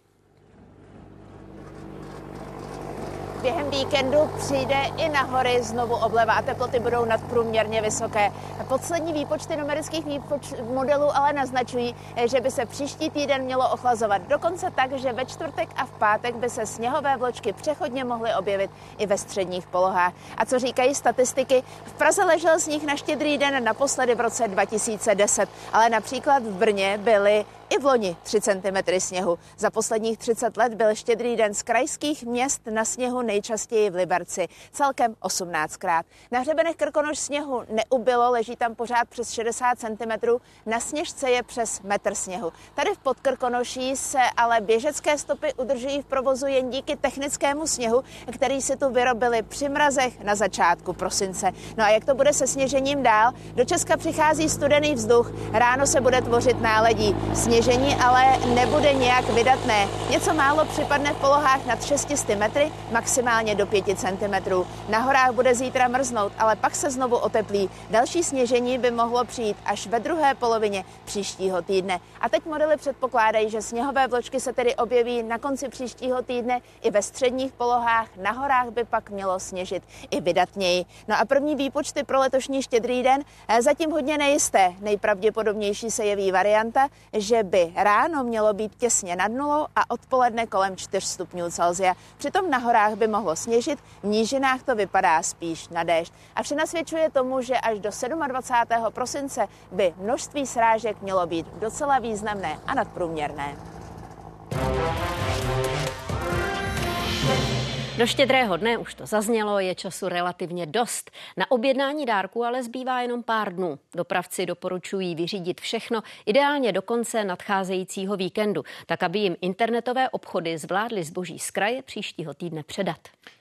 Speaker 52: Během víkendu přijde i na hory znovu obleva a teploty budou nadprůměrně vysoké. Poslední výpočty numerických výpoč- modelů ale naznačují, že by se příští týden mělo ochlazovat. Dokonce tak, že ve čtvrtek a v pátek by se sněhové vločky přechodně mohly objevit i ve středních polohách. A co říkají statistiky? V Praze ležel sníh na štědrý den naposledy v roce 2010, ale například v Brně byly i v loni 3 cm sněhu. Za posledních 30 let byl štědrý den z krajských měst na sněhu nejčastěji v Liberci, celkem 18krát. Na hřebenech Krkonoš sněhu neubylo, leží tam pořád přes 60 cm, na sněžce je přes metr sněhu. Tady v Podkrkonoší se ale běžecké stopy udržují v provozu jen díky technickému sněhu, který si tu vyrobili při mrazech na začátku prosince. No a jak to bude se sněžením dál? Do Česka přichází studený vzduch, ráno se bude tvořit náledí. Sněž sněžení ale nebude nějak vydatné. Něco málo připadne v polohách nad 600 metry, maximálně do 5 cm. Na horách bude zítra mrznout, ale pak se znovu oteplí. Další sněžení by mohlo přijít až ve druhé polovině příštího týdne. A teď modely předpokládají, že sněhové vločky se tedy objeví na konci příštího týdne i ve středních polohách. Na horách by pak mělo sněžit i vydatněji. No a první výpočty pro letošní štědrý den eh, zatím hodně nejisté. Nejpravděpodobnější se jeví varianta, že by ráno mělo být těsně nad nulou a odpoledne kolem 4 stupňů Celsia. Přitom na horách by mohlo sněžit, v nížinách to vypadá spíš na déšť. A vše nasvědčuje tomu, že až do 27. prosince by množství srážek mělo být docela významné a nadprůměrné.
Speaker 1: Do štědrého dne, už to zaznělo, je času relativně dost. Na objednání dárku ale zbývá jenom pár dnů. Dopravci doporučují vyřídit všechno, ideálně do konce nadcházejícího víkendu, tak aby jim internetové obchody zvládly zboží z kraje příštího týdne předat.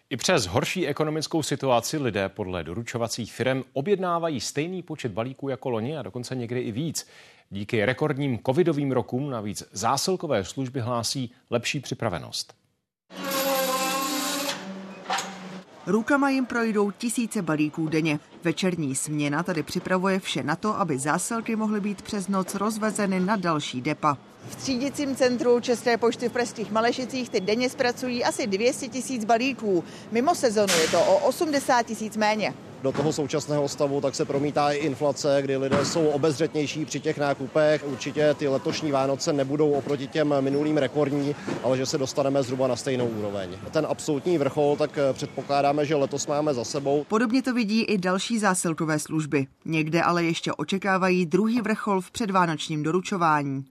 Speaker 2: I přes horší ekonomickou situaci lidé podle doručovacích firm objednávají stejný počet balíků jako loni a dokonce někdy i víc. Díky rekordním covidovým rokům navíc zásilkové služby hlásí lepší připravenost.
Speaker 28: Rukama jim projdou tisíce balíků denně. Večerní směna tady připravuje vše na to, aby zásilky mohly být přes noc rozvezeny na další depa.
Speaker 53: V třídicím centru České pošty v Pražských Malešicích ty denně zpracují asi 200 tisíc balíků. Mimo sezonu je to o 80 tisíc méně
Speaker 54: do toho současného stavu, tak se promítá i inflace, kdy lidé jsou obezřetnější při těch nákupech. Určitě ty letošní Vánoce nebudou oproti těm minulým rekordní, ale že se dostaneme zhruba na stejnou úroveň. Ten absolutní vrchol, tak předpokládáme, že letos máme za sebou.
Speaker 28: Podobně to vidí i další zásilkové služby. Někde ale ještě očekávají druhý vrchol v předvánočním doručování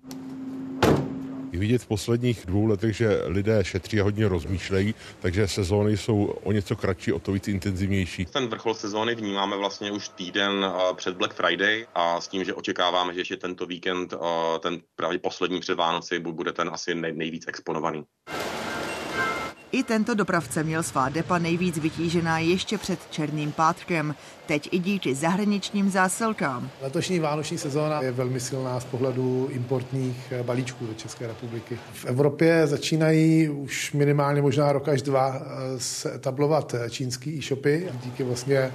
Speaker 55: vidět v posledních dvou letech, že lidé šetří a hodně rozmýšlejí, takže sezóny jsou o něco kratší, o to víc intenzivnější.
Speaker 56: Ten vrchol sezóny vnímáme vlastně už týden eh, před Black Friday a s tím, že očekáváme, že ještě tento víkend, eh, ten právě poslední před Vánoci, bude ten asi nejvíc exponovaný.
Speaker 28: I tento dopravce měl svá depa nejvíc vytížená ještě před Černým pátkem, teď i díky zahraničním zásilkám.
Speaker 27: Letošní vánoční sezóna je velmi silná z pohledu importních balíčků do České republiky. V Evropě začínají už minimálně možná rok až dva eh, se etablovat čínský e-shopy díky vlastně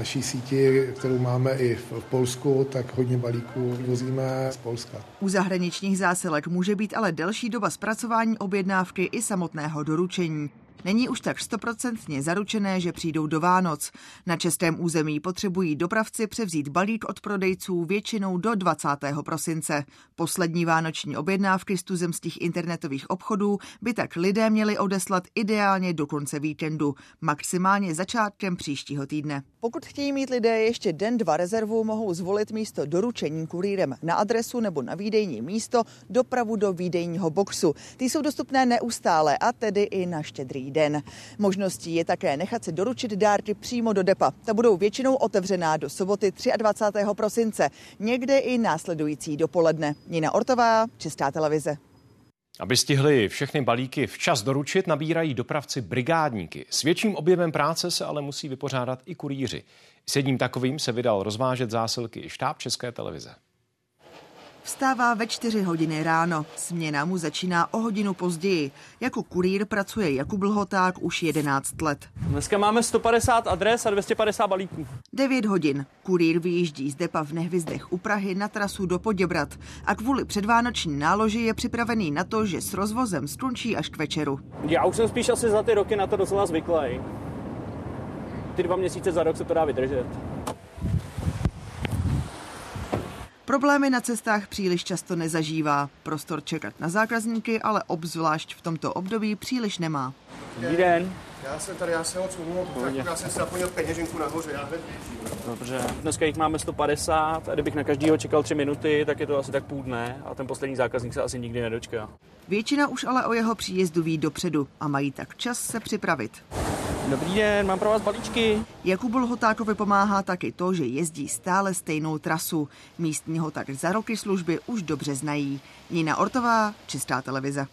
Speaker 27: naší síti, kterou máme i v Polsku, tak hodně balíků vozíme z Polska.
Speaker 28: U zahraničních zásilek může být ale delší doba zpracování objednávky i samotného doručení. Není už tak stoprocentně zaručené, že přijdou do Vánoc. Na českém území potřebují dopravci převzít balík od prodejců většinou do 20. prosince. Poslední vánoční objednávky z tuzemských internetových obchodů by tak lidé měli odeslat ideálně do konce víkendu, maximálně začátkem příštího týdne.
Speaker 53: Pokud chtějí mít lidé ještě den dva rezervu, mohou zvolit místo doručení kurýrem na adresu nebo na výdejní místo dopravu do výdejního boxu. Ty jsou dostupné neustále a tedy i na štědrý den. Možností je také nechat si doručit dárky přímo do depa. Ta budou většinou otevřená do soboty 23. prosince, někde i následující dopoledne. Nina Ortová, Česká televize.
Speaker 2: Aby stihli všechny balíky včas doručit, nabírají dopravci brigádníky. S větším objemem práce se ale musí vypořádat i kurýři. S jedním takovým se vydal rozvážet zásilky i štáb České televize.
Speaker 28: Vstává ve čtyři hodiny ráno. Směna mu začíná o hodinu později. Jako kurýr pracuje Jakub Lhoták už 11 let.
Speaker 57: Dneska máme 150 adres a 250 balíků.
Speaker 28: 9 hodin. Kurýr vyjíždí z depa v Nehvizdech u Prahy na trasu do Poděbrat a kvůli předvánoční náloži je připravený na to, že s rozvozem skončí až k večeru.
Speaker 57: Já už jsem spíš asi za ty roky na to docela zvyklý. Ty dva měsíce za rok se to dá vydržet.
Speaker 28: Problémy na cestách příliš často nezažívá. Prostor čekat na zákazníky, ale obzvlášť v tomto období příliš nemá.
Speaker 57: Dobrý den.
Speaker 58: Já jsem tady, já jsem moc umluvil, já jsem si zaplnil peněženku nahoře, já hned
Speaker 57: Dobře, dneska jich máme 150 a kdybych na každýho čekal 3 minuty, tak je to asi tak půl dne a ten poslední zákazník se asi nikdy nedočká.
Speaker 28: Většina už ale o jeho příjezdu ví dopředu a mají tak čas se připravit.
Speaker 57: Dobrý den, mám pro vás balíčky.
Speaker 28: Jakubu Lhotákovi pomáhá taky to, že jezdí stále stejnou trasu. Místní ho tak za roky služby už dobře znají. Nina Ortová, Čistá televize.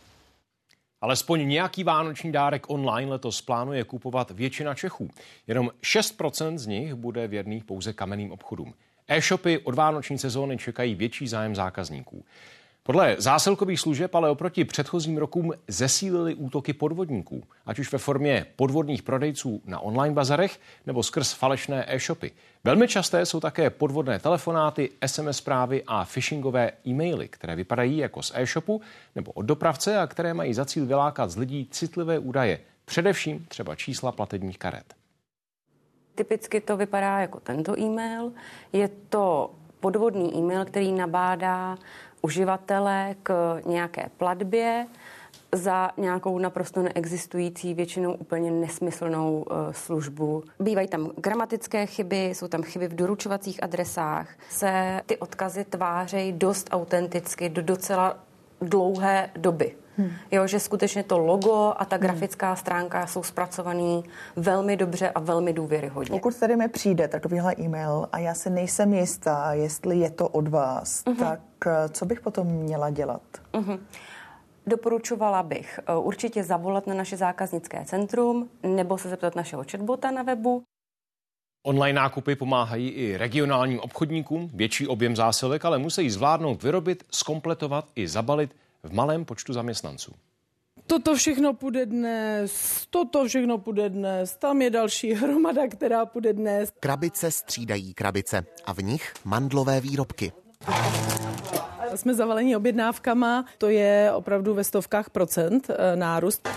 Speaker 2: Alespoň nějaký vánoční dárek online letos plánuje kupovat většina Čechů. Jenom 6% z nich bude věrných pouze kamenným obchodům. E-shopy od vánoční sezóny čekají větší zájem zákazníků. Podle zásilkových služeb ale oproti předchozím rokům zesílily útoky podvodníků, ať už ve formě podvodných prodejců na online bazarech nebo skrz falešné e-shopy. Velmi časté jsou také podvodné telefonáty, SMS zprávy a phishingové e-maily, které vypadají jako z e-shopu nebo od dopravce a které mají za cíl vylákat z lidí citlivé údaje, především třeba čísla platebních karet.
Speaker 59: Typicky to vypadá jako tento e-mail. Je to podvodný e-mail, který nabádá uživatele k nějaké platbě za nějakou naprosto neexistující, většinou úplně nesmyslnou uh, službu. Bývají tam gramatické chyby, jsou tam chyby v doručovacích adresách. Se ty odkazy tvářejí dost autenticky do docela dlouhé doby. Hmm. Jo, že skutečně to logo a ta hmm. grafická stránka jsou zpracovaný velmi dobře a velmi důvěryhodně.
Speaker 31: Pokud tady mi přijde takovýhle e-mail a já si nejsem jistá, jestli je to od vás, uh-huh. tak co bych potom měla dělat? Uh-huh.
Speaker 59: Doporučovala bych eh, určitě zavolat na naše zákaznické centrum nebo se zeptat našeho chatbota na webu.
Speaker 2: Online nákupy pomáhají i regionálním obchodníkům, větší objem zásilek, ale musí zvládnout vyrobit, skompletovat i zabalit v malém počtu zaměstnanců.
Speaker 60: Toto všechno půjde dnes, toto všechno půjde dnes, tam je další hromada, která půjde dnes.
Speaker 61: Krabice střídají krabice a v nich mandlové výrobky.
Speaker 60: Jsme zavalení objednávkama, to je opravdu ve stovkách procent eh, nárůst.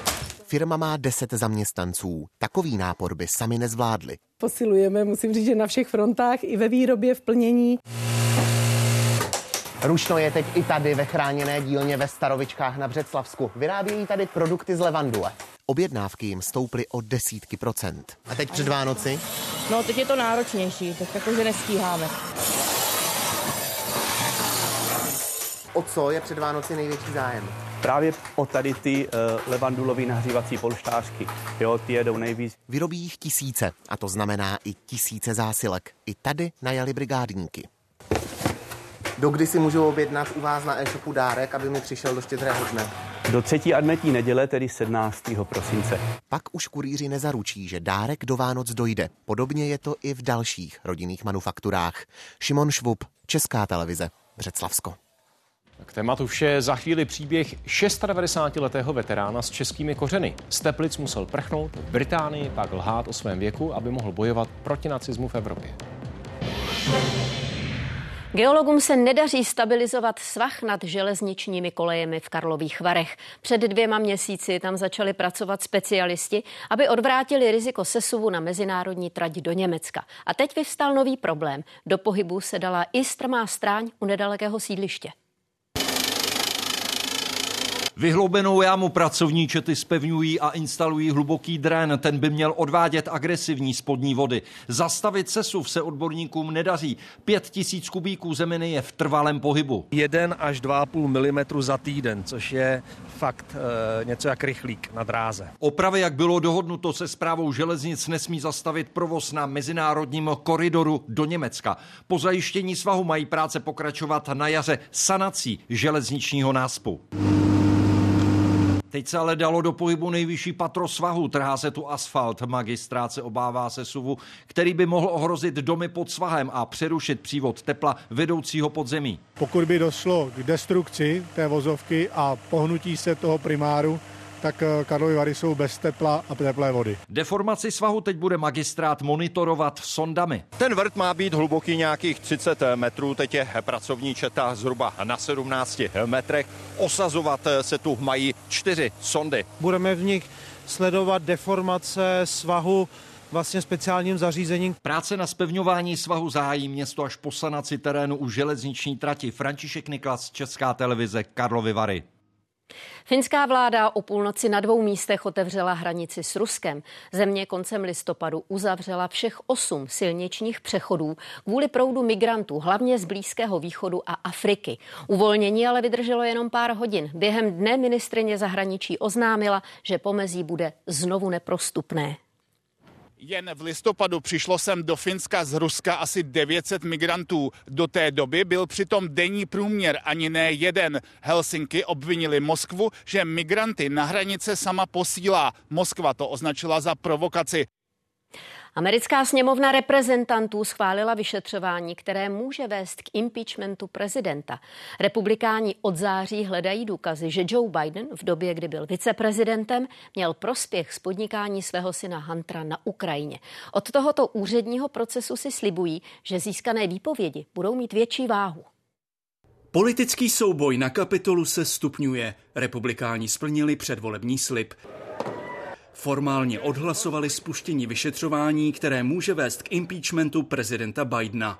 Speaker 61: Firma má 10 zaměstnanců. Takový nápor by sami nezvládli.
Speaker 60: Posilujeme, musím říct, že na všech frontách, i ve výrobě, v plnění.
Speaker 61: Rušno je teď i tady ve chráněné dílně ve Starovičkách na Břeclavsku. Vyrábějí tady produkty z levandule. Objednávky jim stouply o desítky procent. A teď před Vánoci?
Speaker 62: No, teď je to náročnější, tak jakože nestíháme.
Speaker 61: O co je před Vánoci největší zájem?
Speaker 63: Právě o tady ty uh, levandulové nahřívací polštářky. Jo, ty jedou nejvíc.
Speaker 61: Vyrobí jich tisíce a to znamená i tisíce zásilek. I tady najali brigádníky. Dokdy si můžu objednat u vás na e-shopu dárek, aby mi přišel do štědrého dne?
Speaker 63: Do třetí adventní neděle, tedy 17. prosince.
Speaker 61: Pak už kurýři nezaručí, že dárek do Vánoc dojde. Podobně je to i v dalších rodinných manufakturách. Šimon Švub, Česká televize, Břeclavsko.
Speaker 2: K tématu vše za chvíli příběh 96-letého veterána s českými kořeny. Z Teplic musel prchnout, v Británii pak lhát o svém věku, aby mohl bojovat proti nacismu v Evropě.
Speaker 1: Geologům se nedaří stabilizovat svah nad železničními kolejemi v Karlových Varech. Před dvěma měsíci tam začali pracovat specialisti, aby odvrátili riziko sesuvu na mezinárodní trať do Německa. A teď vyvstal nový problém. Do pohybu se dala i strmá stráň u nedalekého sídliště.
Speaker 64: Vyhloubenou jámu pracovní čety spevňují a instalují hluboký drén. Ten by měl odvádět agresivní spodní vody. Zastavit sesuv se odborníkům nedaří. Pět tisíc kubíků zeminy je v trvalém pohybu.
Speaker 65: 1 až 2,5 mm za týden, což je fakt e, něco jak rychlík na dráze.
Speaker 64: Opravy, jak bylo dohodnuto se zprávou železnic, nesmí zastavit provoz na mezinárodním koridoru do Německa. Po zajištění svahu mají práce pokračovat na jaře sanací železničního náspu. Teď se ale dalo do pohybu nejvyšší patro svahu, trhá se tu asfalt. Magistrát se obává suvu, který by mohl ohrozit domy pod svahem a přerušit přívod tepla vedoucího podzemí.
Speaker 66: Pokud by došlo k destrukci té vozovky a pohnutí se toho primáru, tak eh, Karlovy Vary jsou bez tepla a teplé vody.
Speaker 64: Deformaci svahu teď bude magistrát monitorovat sondami.
Speaker 67: Ten vrt má být hluboký nějakých 30 metrů, teď je pracovní četa zhruba na 17 metrech. Osazovat se tu mají čtyři sondy.
Speaker 68: Budeme v nich sledovat deformace svahu vlastně speciálním zařízením.
Speaker 64: Práce na spevňování svahu zahájí město až po sanaci terénu u železniční trati. František Niklas, Česká televize, Karlovy Vary.
Speaker 1: Finská vláda o půlnoci na dvou místech otevřela hranici s Ruskem. Země koncem listopadu uzavřela všech osm silničních přechodů kvůli proudu migrantů, hlavně z Blízkého východu a Afriky. Uvolnění ale vydrželo jenom pár hodin. Během dne ministrině zahraničí oznámila, že pomezí bude znovu neprostupné.
Speaker 69: Jen v listopadu přišlo sem do Finska z Ruska asi 900 migrantů. Do té doby byl přitom denní průměr ani ne jeden. Helsinky obvinili Moskvu, že migranty na hranice sama posílá. Moskva to označila za provokaci.
Speaker 1: Americká sněmovna reprezentantů schválila vyšetřování, které může vést k impeachmentu prezidenta. Republikáni od září hledají důkazy, že Joe Biden v době, kdy byl viceprezidentem, měl prospěch z podnikání svého syna Huntera na Ukrajině. Od tohoto úředního procesu si slibují, že získané výpovědi budou mít větší váhu.
Speaker 70: Politický souboj na kapitolu se stupňuje. Republikáni splnili předvolební slib formálně odhlasovali spuštění vyšetřování, které může vést k impeachmentu prezidenta Bidena.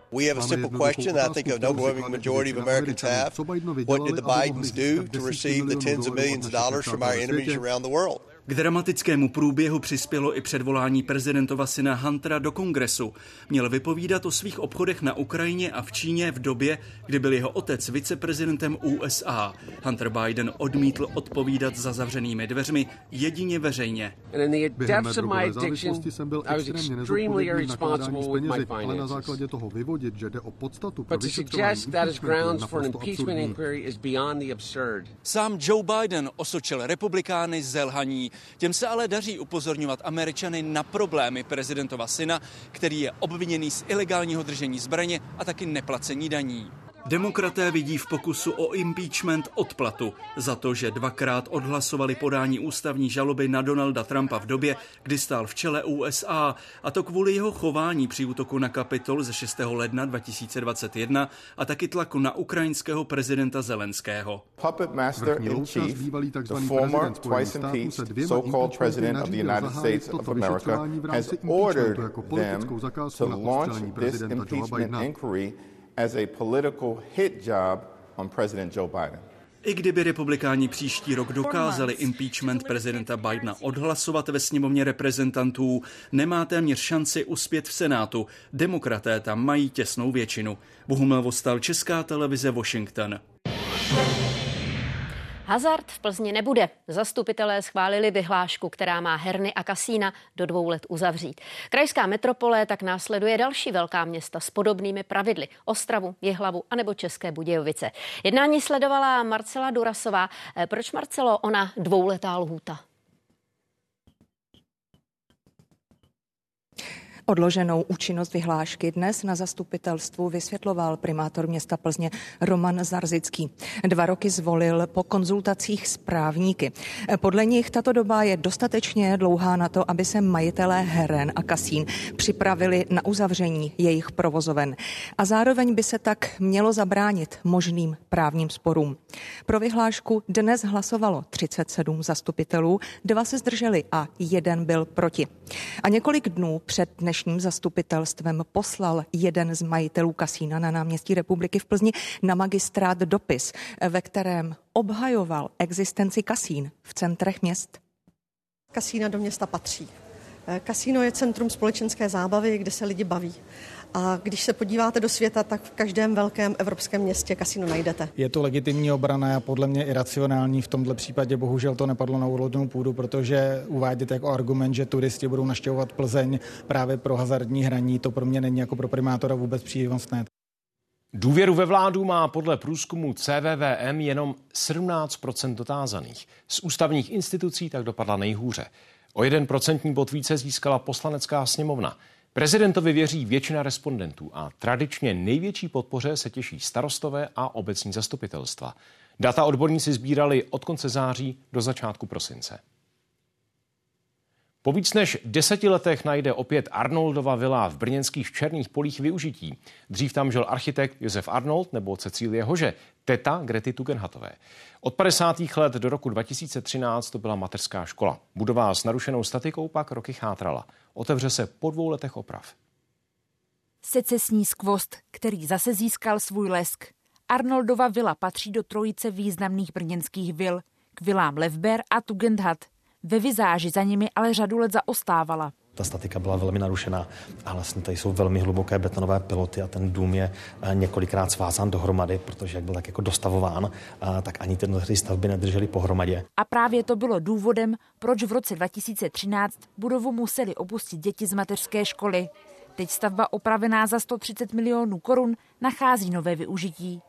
Speaker 70: What did the Bidens do to receive the tens of millions of dollars from our enemies around the world? K dramatickému průběhu přispělo i předvolání prezidentova syna Huntera do kongresu. Měl vypovídat o svých obchodech na Ukrajině a v Číně v době, kdy byl jeho otec viceprezidentem USA. Hunter Biden odmítl odpovídat za zavřenými dveřmi jedině veřejně.
Speaker 71: Během mé drogové závislosti jsem byl extrémně nezodpovědný v nakládání s penězi, ale na základě toho vyvodit, že jde o podstatu pro vyšetřování
Speaker 70: Sám Joe Biden osočil republikány z zelhaní. Těm se ale daří upozorňovat Američany na problémy prezidentova syna, který je obviněný z ilegálního držení zbraně a taky neplacení daní. Demokraté vidí v pokusu o impeachment odplatu za to, že dvakrát odhlasovali podání ústavní žaloby na Donalda Trumpa v době, kdy stál v čele USA, a to kvůli jeho chování při útoku na Kapitol ze 6. ledna 2021 a taky tlaku na ukrajinského prezidenta Zelenského.
Speaker 61: Puppet master in chief, the former twice impeached so-called president of the United States of America has ordered them to launch this impeachment inquiry as a political hit job on President Joe Biden.
Speaker 70: I kdyby republikáni příští rok dokázali impeachment prezidenta Bidena odhlasovat ve sněmovně reprezentantů, nemá téměř šanci uspět v Senátu. Demokraté tam mají těsnou většinu. Bohumil Vostal, Česká televize Washington.
Speaker 1: Hazard v Plzni nebude. Zastupitelé schválili vyhlášku, která má herny a kasína do dvou let uzavřít. Krajská metropole tak následuje další velká města s podobnými pravidly. Ostravu, Jihlavu anebo České Budějovice. Jednání sledovala Marcela Durasová. Eh, proč, Marcelo, ona dvouletá lhůta?
Speaker 31: Odloženou účinnost vyhlášky dnes na zastupitelstvu vysvětloval primátor města Plzně Roman Zarzický. Dva roky zvolil po konzultacích s právníky. Podle nich tato doba je dostatečně dlouhá na to, aby se majitelé heren a kasín připravili na uzavření jejich provozoven. A zároveň by se tak mělo zabránit možným právním sporům. Pro vyhlášku dnes hlasovalo 37 zastupitelů, dva se zdrželi a jeden byl proti. A několik dnů před dnešním dnešním zastupitelstvem poslal jeden z majitelů kasína na náměstí republiky v Plzni na magistrát dopis, ve kterém obhajoval existenci kasín v centrech měst.
Speaker 72: Kasína do města patří. Kasíno je centrum společenské zábavy, kde se lidi baví. A když se podíváte do světa, tak v každém velkém evropském městě kasino najdete.
Speaker 73: Je to legitimní obrana a podle mě iracionální. V tomto případě bohužel to nepadlo na úrodnou půdu, protože uvádět jako argument, že turisti budou naštěvovat Plzeň právě pro hazardní hraní, to pro mě není jako pro primátora vůbec přínosné.
Speaker 2: Důvěru ve vládu má podle průzkumu CVVM jenom 17% dotázaných. Z ústavních institucí tak dopadla nejhůře. O jeden procentní bod více získala poslanecká sněmovna. Prezidentovi věří většina respondentů a tradičně největší podpoře se těší starostové a obecní zastupitelstva. Data odborníci sbírali od konce září do začátku prosince. Po víc než deseti letech najde opět Arnoldova vila v brněnských Černých polích využití. Dřív tam žil architekt Josef Arnold nebo Cecílie Hože, teta Grety Tugendhatové. Od 50. let do roku 2013 to byla mateřská škola. Budova s narušenou statikou pak roky chátrala. Otevře se po dvou letech oprav.
Speaker 74: Secesní skvost, který zase získal svůj lesk. Arnoldova vila patří do trojice významných brněnských vil. K vilám Levber a Tugendhat. Ve vizáži za nimi ale řadu let zaostávala.
Speaker 75: Ta statika byla velmi narušená a vlastně tady jsou velmi hluboké betonové piloty a ten dům je eh, několikrát svázán dohromady, protože jak byl tak jako dostavován, eh, tak ani ty stavby nedržely pohromadě.
Speaker 74: A právě to bylo důvodem, proč v roce 2013 budovu museli opustit děti z mateřské školy. Teď stavba opravená za 130 milionů korun nachází nové využití.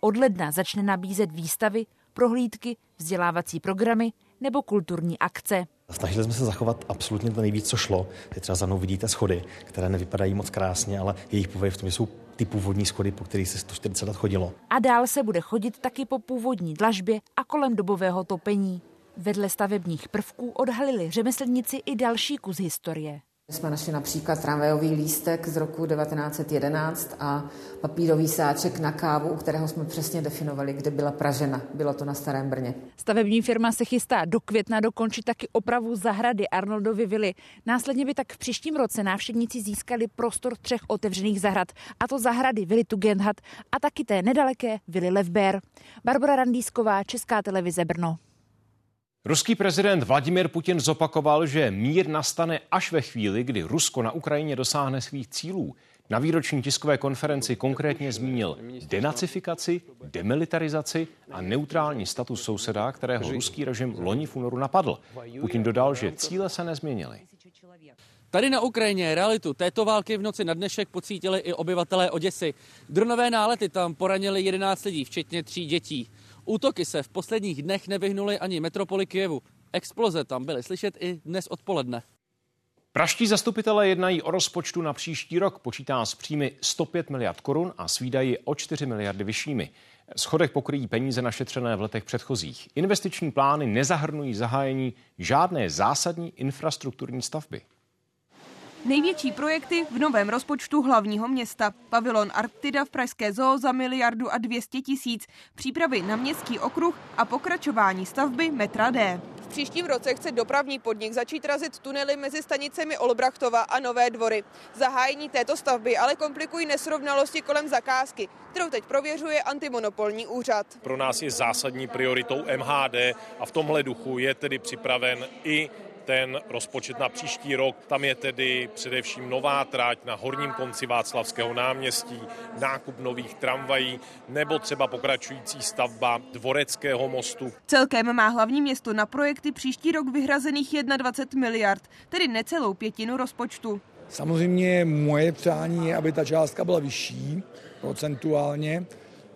Speaker 74: Od ledna začne nabízet výstavy, prohlídky, vzdělávací programy nebo kulturní akce.
Speaker 75: Snažili jsme se zachovat absolutně to nejvíc, co šlo. Teď třeba za mnou vidíte schody, které nevypadají moc krásně, ale jejich povahy v tom jsou ty původní schody, po kterých se 140 let chodilo.
Speaker 74: A dál se bude chodit taky po původní dlažbě a kolem dobového topení. Vedle stavebních prvků odhalili řemeslníci i další kus historie.
Speaker 76: My jsme našli například tramvajový lístek z roku 1911 a papírový sáček na kávu, u kterého jsme přesně definovali, kde byla pražena. Bylo to na Starém Brně.
Speaker 74: Stavební firma se chystá do května dokončit taky opravu zahrady Arnoldovy vily. Následně by tak v příštím roce návštěvníci získali prostor třech otevřených zahrad, a to zahrady vily Tugendhat a taky té nedaleké vily Levber. Barbara Randísková, Česká televize Brno.
Speaker 2: Ruský prezident Vladimir Putin zopakoval, že mír nastane až ve chvíli, kdy Rusko na Ukrajině dosáhne svých cílů. Na výroční tiskové konferenci konkrétně zmínil denacifikaci, demilitarizaci a neutrální status souseda, kterého ruský režim loni v únoru napadl. Putin dodal, že cíle se nezměnily.
Speaker 77: Tady na Ukrajině realitu této války v noci na dnešek pocítili i obyvatelé Oděsy. Dronové nálety tam poranili 11 lidí, včetně tří dětí. Útoky se v posledních dnech nevyhnuly ani metropoli Kijevu. Exploze tam byly slyšet i dnes odpoledne.
Speaker 2: Praští zastupitelé jednají o rozpočtu na příští rok. Počítá s příjmy 105 miliard korun a s o 4 miliardy vyššími. Schodek pokryjí peníze našetřené v letech předchozích. Investiční plány nezahrnují zahájení žádné zásadní infrastrukturní stavby.
Speaker 78: Největší projekty v novém rozpočtu hlavního města. Pavilon Arktida v Pražské zoo za miliardu a 200 tisíc. Přípravy na městský okruh a pokračování stavby metra D.
Speaker 79: V příštím roce chce dopravní podnik začít razit tunely mezi stanicemi Olbrachtova a Nové dvory. Zahájení této stavby ale komplikují nesrovnalosti kolem zakázky, kterou teď prověřuje antimonopolní úřad.
Speaker 80: Pro nás je zásadní prioritou MHD a v tomhle duchu je tedy připraven i ten rozpočet na příští rok. Tam je tedy především nová trať na horním konci Václavského náměstí, nákup nových tramvají nebo třeba pokračující stavba Dvoreckého mostu.
Speaker 78: Celkem má hlavní město na projekty příští rok vyhrazených 21 miliard, tedy necelou pětinu rozpočtu.
Speaker 81: Samozřejmě moje přání je, aby ta částka byla vyšší procentuálně,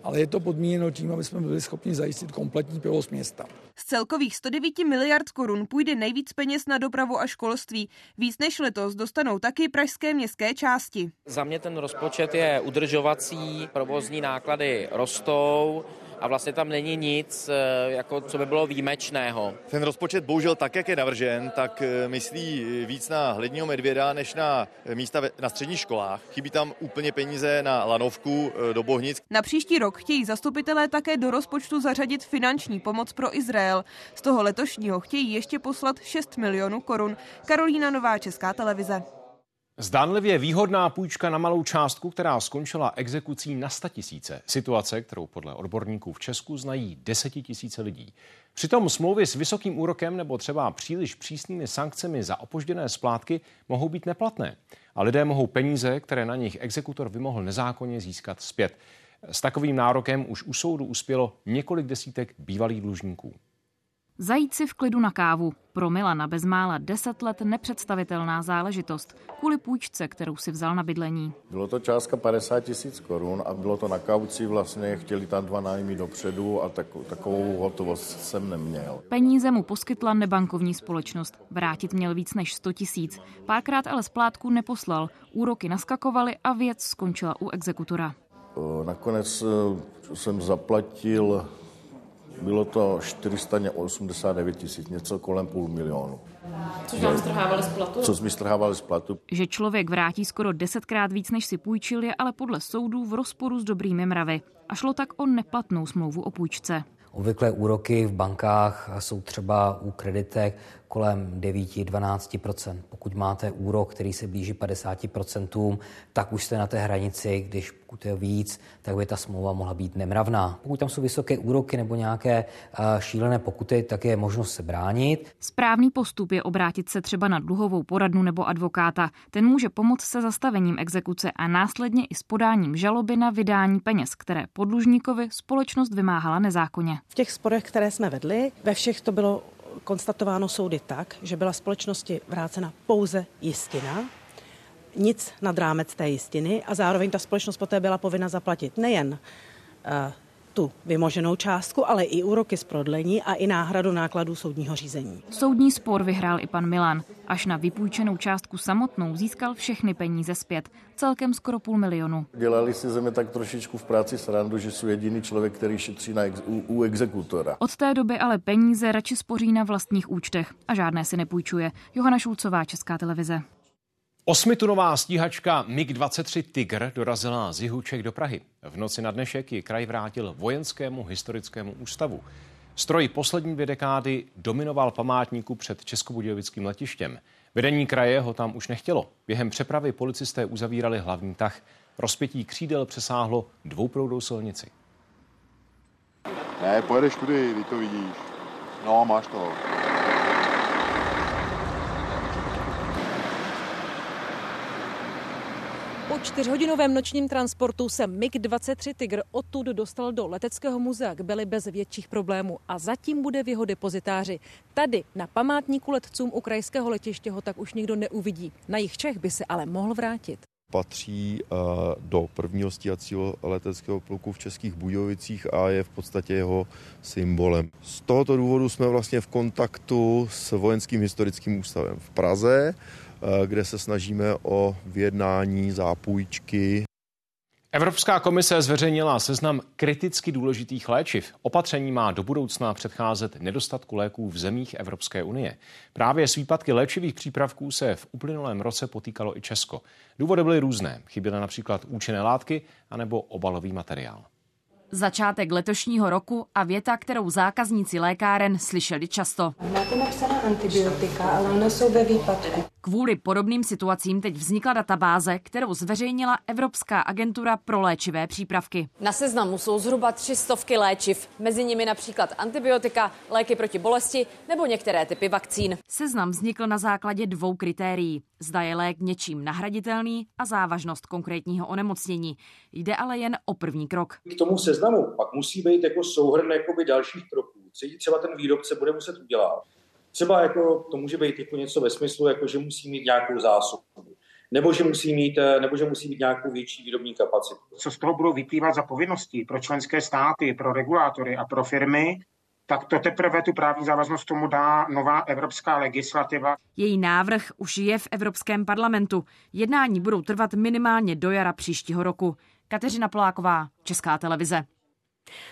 Speaker 81: ale je to podmíněno tím, aby jsme byli schopni zajistit kompletní provoz města.
Speaker 78: Z celkových 109 miliard korun půjde nejvíc peněz na dopravu a školství. Víc než letos dostanou taky pražské městské části.
Speaker 82: Za mě ten rozpočet je udržovací, provozní náklady rostou, a vlastně tam není nic, eh, jako co by bylo výjimečného.
Speaker 83: Ten rozpočet bohužel tak, jak je navržen, tak eh, myslí víc na hledního medvěda, než na místa na středních školách. Chybí tam úplně peníze na lanovku eh, do Bohnic.
Speaker 78: Na příští rok chtějí zastupitelé také do rozpočtu zařadit finanční pomoc pro Izrael. Z toho letošního chtějí ještě poslat 6 milionů korun. Karolína Nová, Česká televize.
Speaker 2: Zdánlivě výhodná půjčka na malou částku, která skončila exekucí na 100 tisíce. Situace, kterou podle odborníků v Česku znají desetitisíce lidí. Přitom smlouvy s vysokým úrokem nebo třeba příliš přísnými sankcemi za opožděné splátky mohou být neplatné. A lidé mohou peníze, které na nich exekutor vymohl nezákonně získat zpět. S takovým nárokem už u soudu uspělo několik desítek bývalých dlužníků.
Speaker 7: Zajít si v klidu na kávu. Pro Milana bezmála deset let nepředstavitelná záležitost kvůli půjčce, kterou si vzal na bydlení.
Speaker 84: Bylo to částka 50 tisíc korun a bylo to na kauci vlastně, chtěli tam dva nájmy dopředu a tak, takovou hotovost jsem neměl.
Speaker 7: Peníze mu poskytla nebankovní společnost. Vrátit měl víc než 100 tisíc. Párkrát ale splátku neposlal. Úroky naskakovaly a věc skončila u exekutora.
Speaker 84: Nakonec eh, jsem zaplatil bylo to 489 tisíc, něco kolem půl milionu.
Speaker 7: Což vám strhávali z platu?
Speaker 84: Co jsme strhávali z platu.
Speaker 7: Že člověk vrátí skoro desetkrát víc, než si půjčil, je ale podle soudů v rozporu s dobrými mravy. A šlo tak o neplatnou smlouvu o půjčce.
Speaker 75: Obvyklé úroky v bankách jsou třeba u kreditek kolem 9-12% Pokud máte úrok, který se blíží 50% tak už jste na té hranici, když pokud je víc, tak by ta smlouva mohla být nemravná. Pokud tam jsou vysoké úroky nebo nějaké uh, šílené pokuty, tak je možnost se bránit.
Speaker 7: Správný postup je obrátit se třeba na dluhovou poradnu nebo advokáta. Ten může pomoct se zastavením exekuce a následně i s podáním žaloby na vydání peněz, které podlužníkovi společnost vymáhala nezákonně.
Speaker 85: V těch sporech, které jsme vedli, ve všech to bylo konstatováno soudy tak, že byla společnosti vrácena pouze jistina, nic nad rámec té jistiny a zároveň ta společnost poté byla povinna zaplatit nejen uh, tu vymoženou částku, ale i úroky z prodlení a i náhradu nákladů soudního řízení.
Speaker 7: Soudní spor vyhrál i pan Milan. Až na vypůjčenou částku samotnou získal všechny peníze zpět, celkem skoro půl milionu.
Speaker 84: Dělali si země tak trošičku v práci srandu, že jsou jediný člověk, který šetří na ex- u, u exekutora.
Speaker 7: Od té doby ale peníze radši spoří na vlastních účtech a žádné si nepůjčuje. Johana Šulcová, Česká televize.
Speaker 2: Osmitunová stíhačka MiG-23 Tiger dorazila z Jihuček do Prahy. V noci na dnešek ji kraj vrátil vojenskému historickému ústavu. Stroj poslední dvě dekády dominoval památníku před Českobudějovickým letištěm. Vedení kraje ho tam už nechtělo. Během přepravy policisté uzavírali hlavní tah. Rozpětí křídel přesáhlo dvouproudou silnici.
Speaker 84: Ne, pojedeš tudy, ty to vidíš.
Speaker 86: No, máš to.
Speaker 87: Čtyřhodinovém nočním transportu se MiG-23 Tigr odtud dostal do leteckého muzea k Beli bez větších problémů a zatím bude v jeho depozitáři. Tady na památníku letcům ukrajského letiště ho tak už nikdo neuvidí. Na jich Čech by se ale mohl vrátit
Speaker 88: patří eh, do prvního stíhacího leteckého pluku v Českých Budějovicích a je v podstatě jeho symbolem. Z tohoto důvodu jsme vlastně v kontaktu s Vojenským historickým ústavem v Praze, kde se snažíme o vyjednání zápůjčky
Speaker 2: Evropská komise zveřejnila seznam kriticky důležitých léčiv. Opatření má do budoucna předcházet nedostatku léků v zemích Evropské unie. Právě s výpadky léčivých přípravků se v uplynulém roce potýkalo i Česko. Důvody byly různé. Chyběly například účinné látky anebo obalový materiál.
Speaker 78: Začátek letošního roku a věta, kterou zákazníci lékáren slyšeli často.
Speaker 89: Máte napsaná antibiotika, ale ona jsou ve výpadku.
Speaker 78: Kvůli podobným situacím teď vznikla databáze, kterou zveřejnila Evropská agentura pro léčivé přípravky.
Speaker 90: Na seznamu jsou zhruba tři stovky léčiv, mezi nimi například antibiotika, léky proti bolesti nebo některé typy vakcín.
Speaker 78: Seznam vznikl na základě dvou kritérií. Zda je lék něčím nahraditelný a závažnost konkrétního onemocnění. Jde ale jen o první krok.
Speaker 91: K tomu seznamu pak musí být jako souhrn jakoby dalších kroků, třeba ten výrobce bude muset udělat Třeba jako, to může být jako něco ve smyslu, jako že musí mít nějakou zásobu, nebo že musí mít, eh, nebo že musí mít nějakou větší výrobní kapacitu.
Speaker 73: Co z toho budou vyplývat za povinnosti pro členské státy, pro regulátory a pro firmy, tak to teprve tu právní závaznost tomu dá nová evropská legislativa.
Speaker 78: Její návrh už je v Evropském parlamentu. Jednání budou trvat minimálně do jara příštího roku. Kateřina Poláková, Česká televize.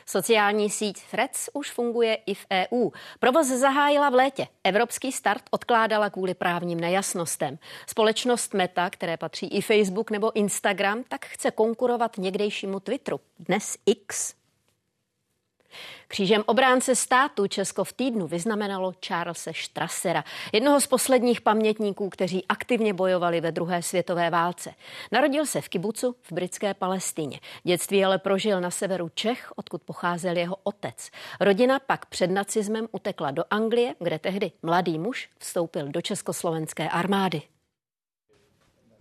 Speaker 1: Sociální síť Threads už funguje i v EU. Provoz zahájila v létě. Evropský start odkládala kvůli právním nejasnostem. Společnost Meta, které patří i Facebook nebo Instagram, tak chce konkurovat někdejšímu Twitteru. Dnes X. Křížem obránce státu Česko v týdnu vyznamenalo Charlesa Strassera, jednoho z posledních pamětníků, kteří aktivně bojovali ve druhé světové válce. Narodil se v kibucu v britské Palestíně. Dětství ale prožil na severu Čech, odkud pocházel jeho otec. Rodina pak před nacismem utekla do Anglie, kde tehdy mladý muž vstoupil do československé armády.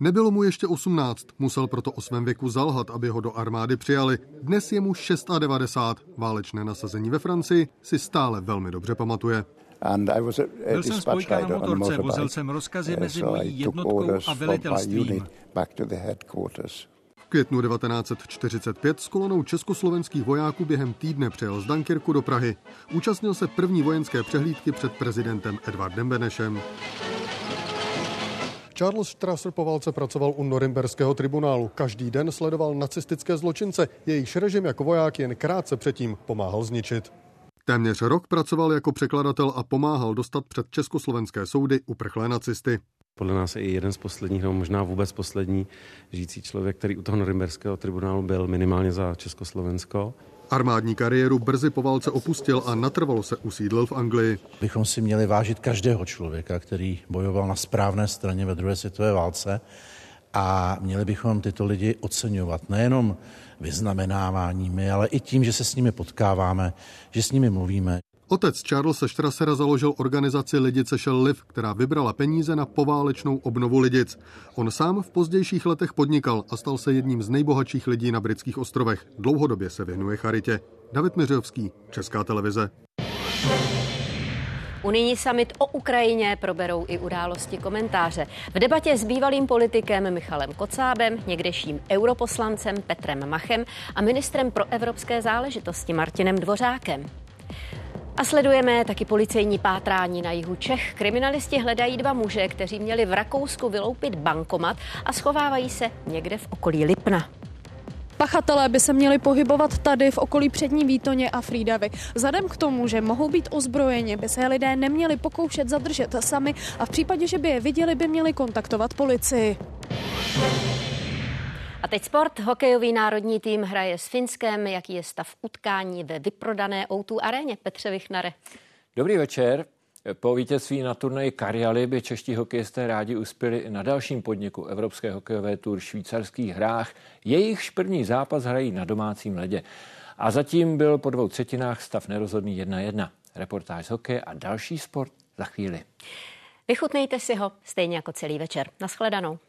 Speaker 31: Nebylo mu ještě 18, musel proto o svém věku zalhat, aby ho do armády přijali. Dnes je mu 96. Válečné nasazení ve Francii si stále velmi dobře pamatuje.
Speaker 48: Byl jsem spojka na motorce, vozil jsem rozkazy mezi mojí jednotkou a velitelstvím.
Speaker 31: V květnu 1945 s kolonou československých vojáků během týdne přijel z Dunkirku do Prahy. Účastnil se první vojenské přehlídky před prezidentem Edvardem Benešem. Charles Strasser po válce pracoval u Norimberského tribunálu. Každý den sledoval nacistické zločince, jejichž režim jako voják jen krátce předtím pomáhal zničit. Téměř rok pracoval jako překladatel a pomáhal dostat před československé soudy uprchlé nacisty.
Speaker 92: Podle nás je i jeden z posledních, nebo možná vůbec poslední žijící člověk, který u toho Norimberského tribunálu byl minimálně za Československo.
Speaker 31: Armádní kariéru brzy po válce opustil a natrvalo se usídlil v Anglii.
Speaker 93: Bychom si měli vážit každého člověka, který bojoval na správné straně ve druhé světové válce a měli bychom tyto lidi oceňovat nejenom vyznamenáváními, ale i tím, že se s nimi potkáváme, že s nimi mluvíme.
Speaker 31: Otec Charlesa Strassera založil organizaci Lidice Shell Live, která vybrala peníze na poválečnou obnovu Lidic. On sám v pozdějších letech podnikal a stal se jedním z nejbohatších lidí na britských ostrovech. Dlouhodobě se věnuje charitě. David Miřovský, Česká televize.
Speaker 1: Unijní summit o Ukrajině proberou i události komentáře. V debatě s bývalým politikem Michalem Kocábem, někdejším europoslancem Petrem Machem a ministrem pro evropské záležitosti Martinem Dvořákem. A sledujeme taky policejní pátrání na jihu Čech. Kriminalisti hledají dva muže, kteří měli v Rakousku vyloupit bankomat a schovávají se někde v okolí Lipna.
Speaker 87: Pachatelé by se měli pohybovat tady v okolí přední Výtoně a Frídavy. Vzhledem k tomu, že mohou být ozbrojeni, by se lidé neměli pokoušet zadržet sami a v případě, že by je viděli, by měli kontaktovat policii.
Speaker 1: A teď sport. Hokejový národní tým hraje s Finskem. Jaký je stav utkání ve vyprodané O2 aréně? Petře Vichnare.
Speaker 94: Dobrý večer. Po vítězství na turnaji Karialy by čeští hokejisté rádi uspěli i na dalším podniku Evropské hokejové tur švýcarských hrách. Jejichž první zápas hrají na domácím ledě. A zatím byl po dvou třetinách stav nerozhodný 1-1.
Speaker 95: Reportáž z hokeje a další sport za chvíli.
Speaker 1: Vychutnejte si ho stejně jako celý večer. Naschledanou.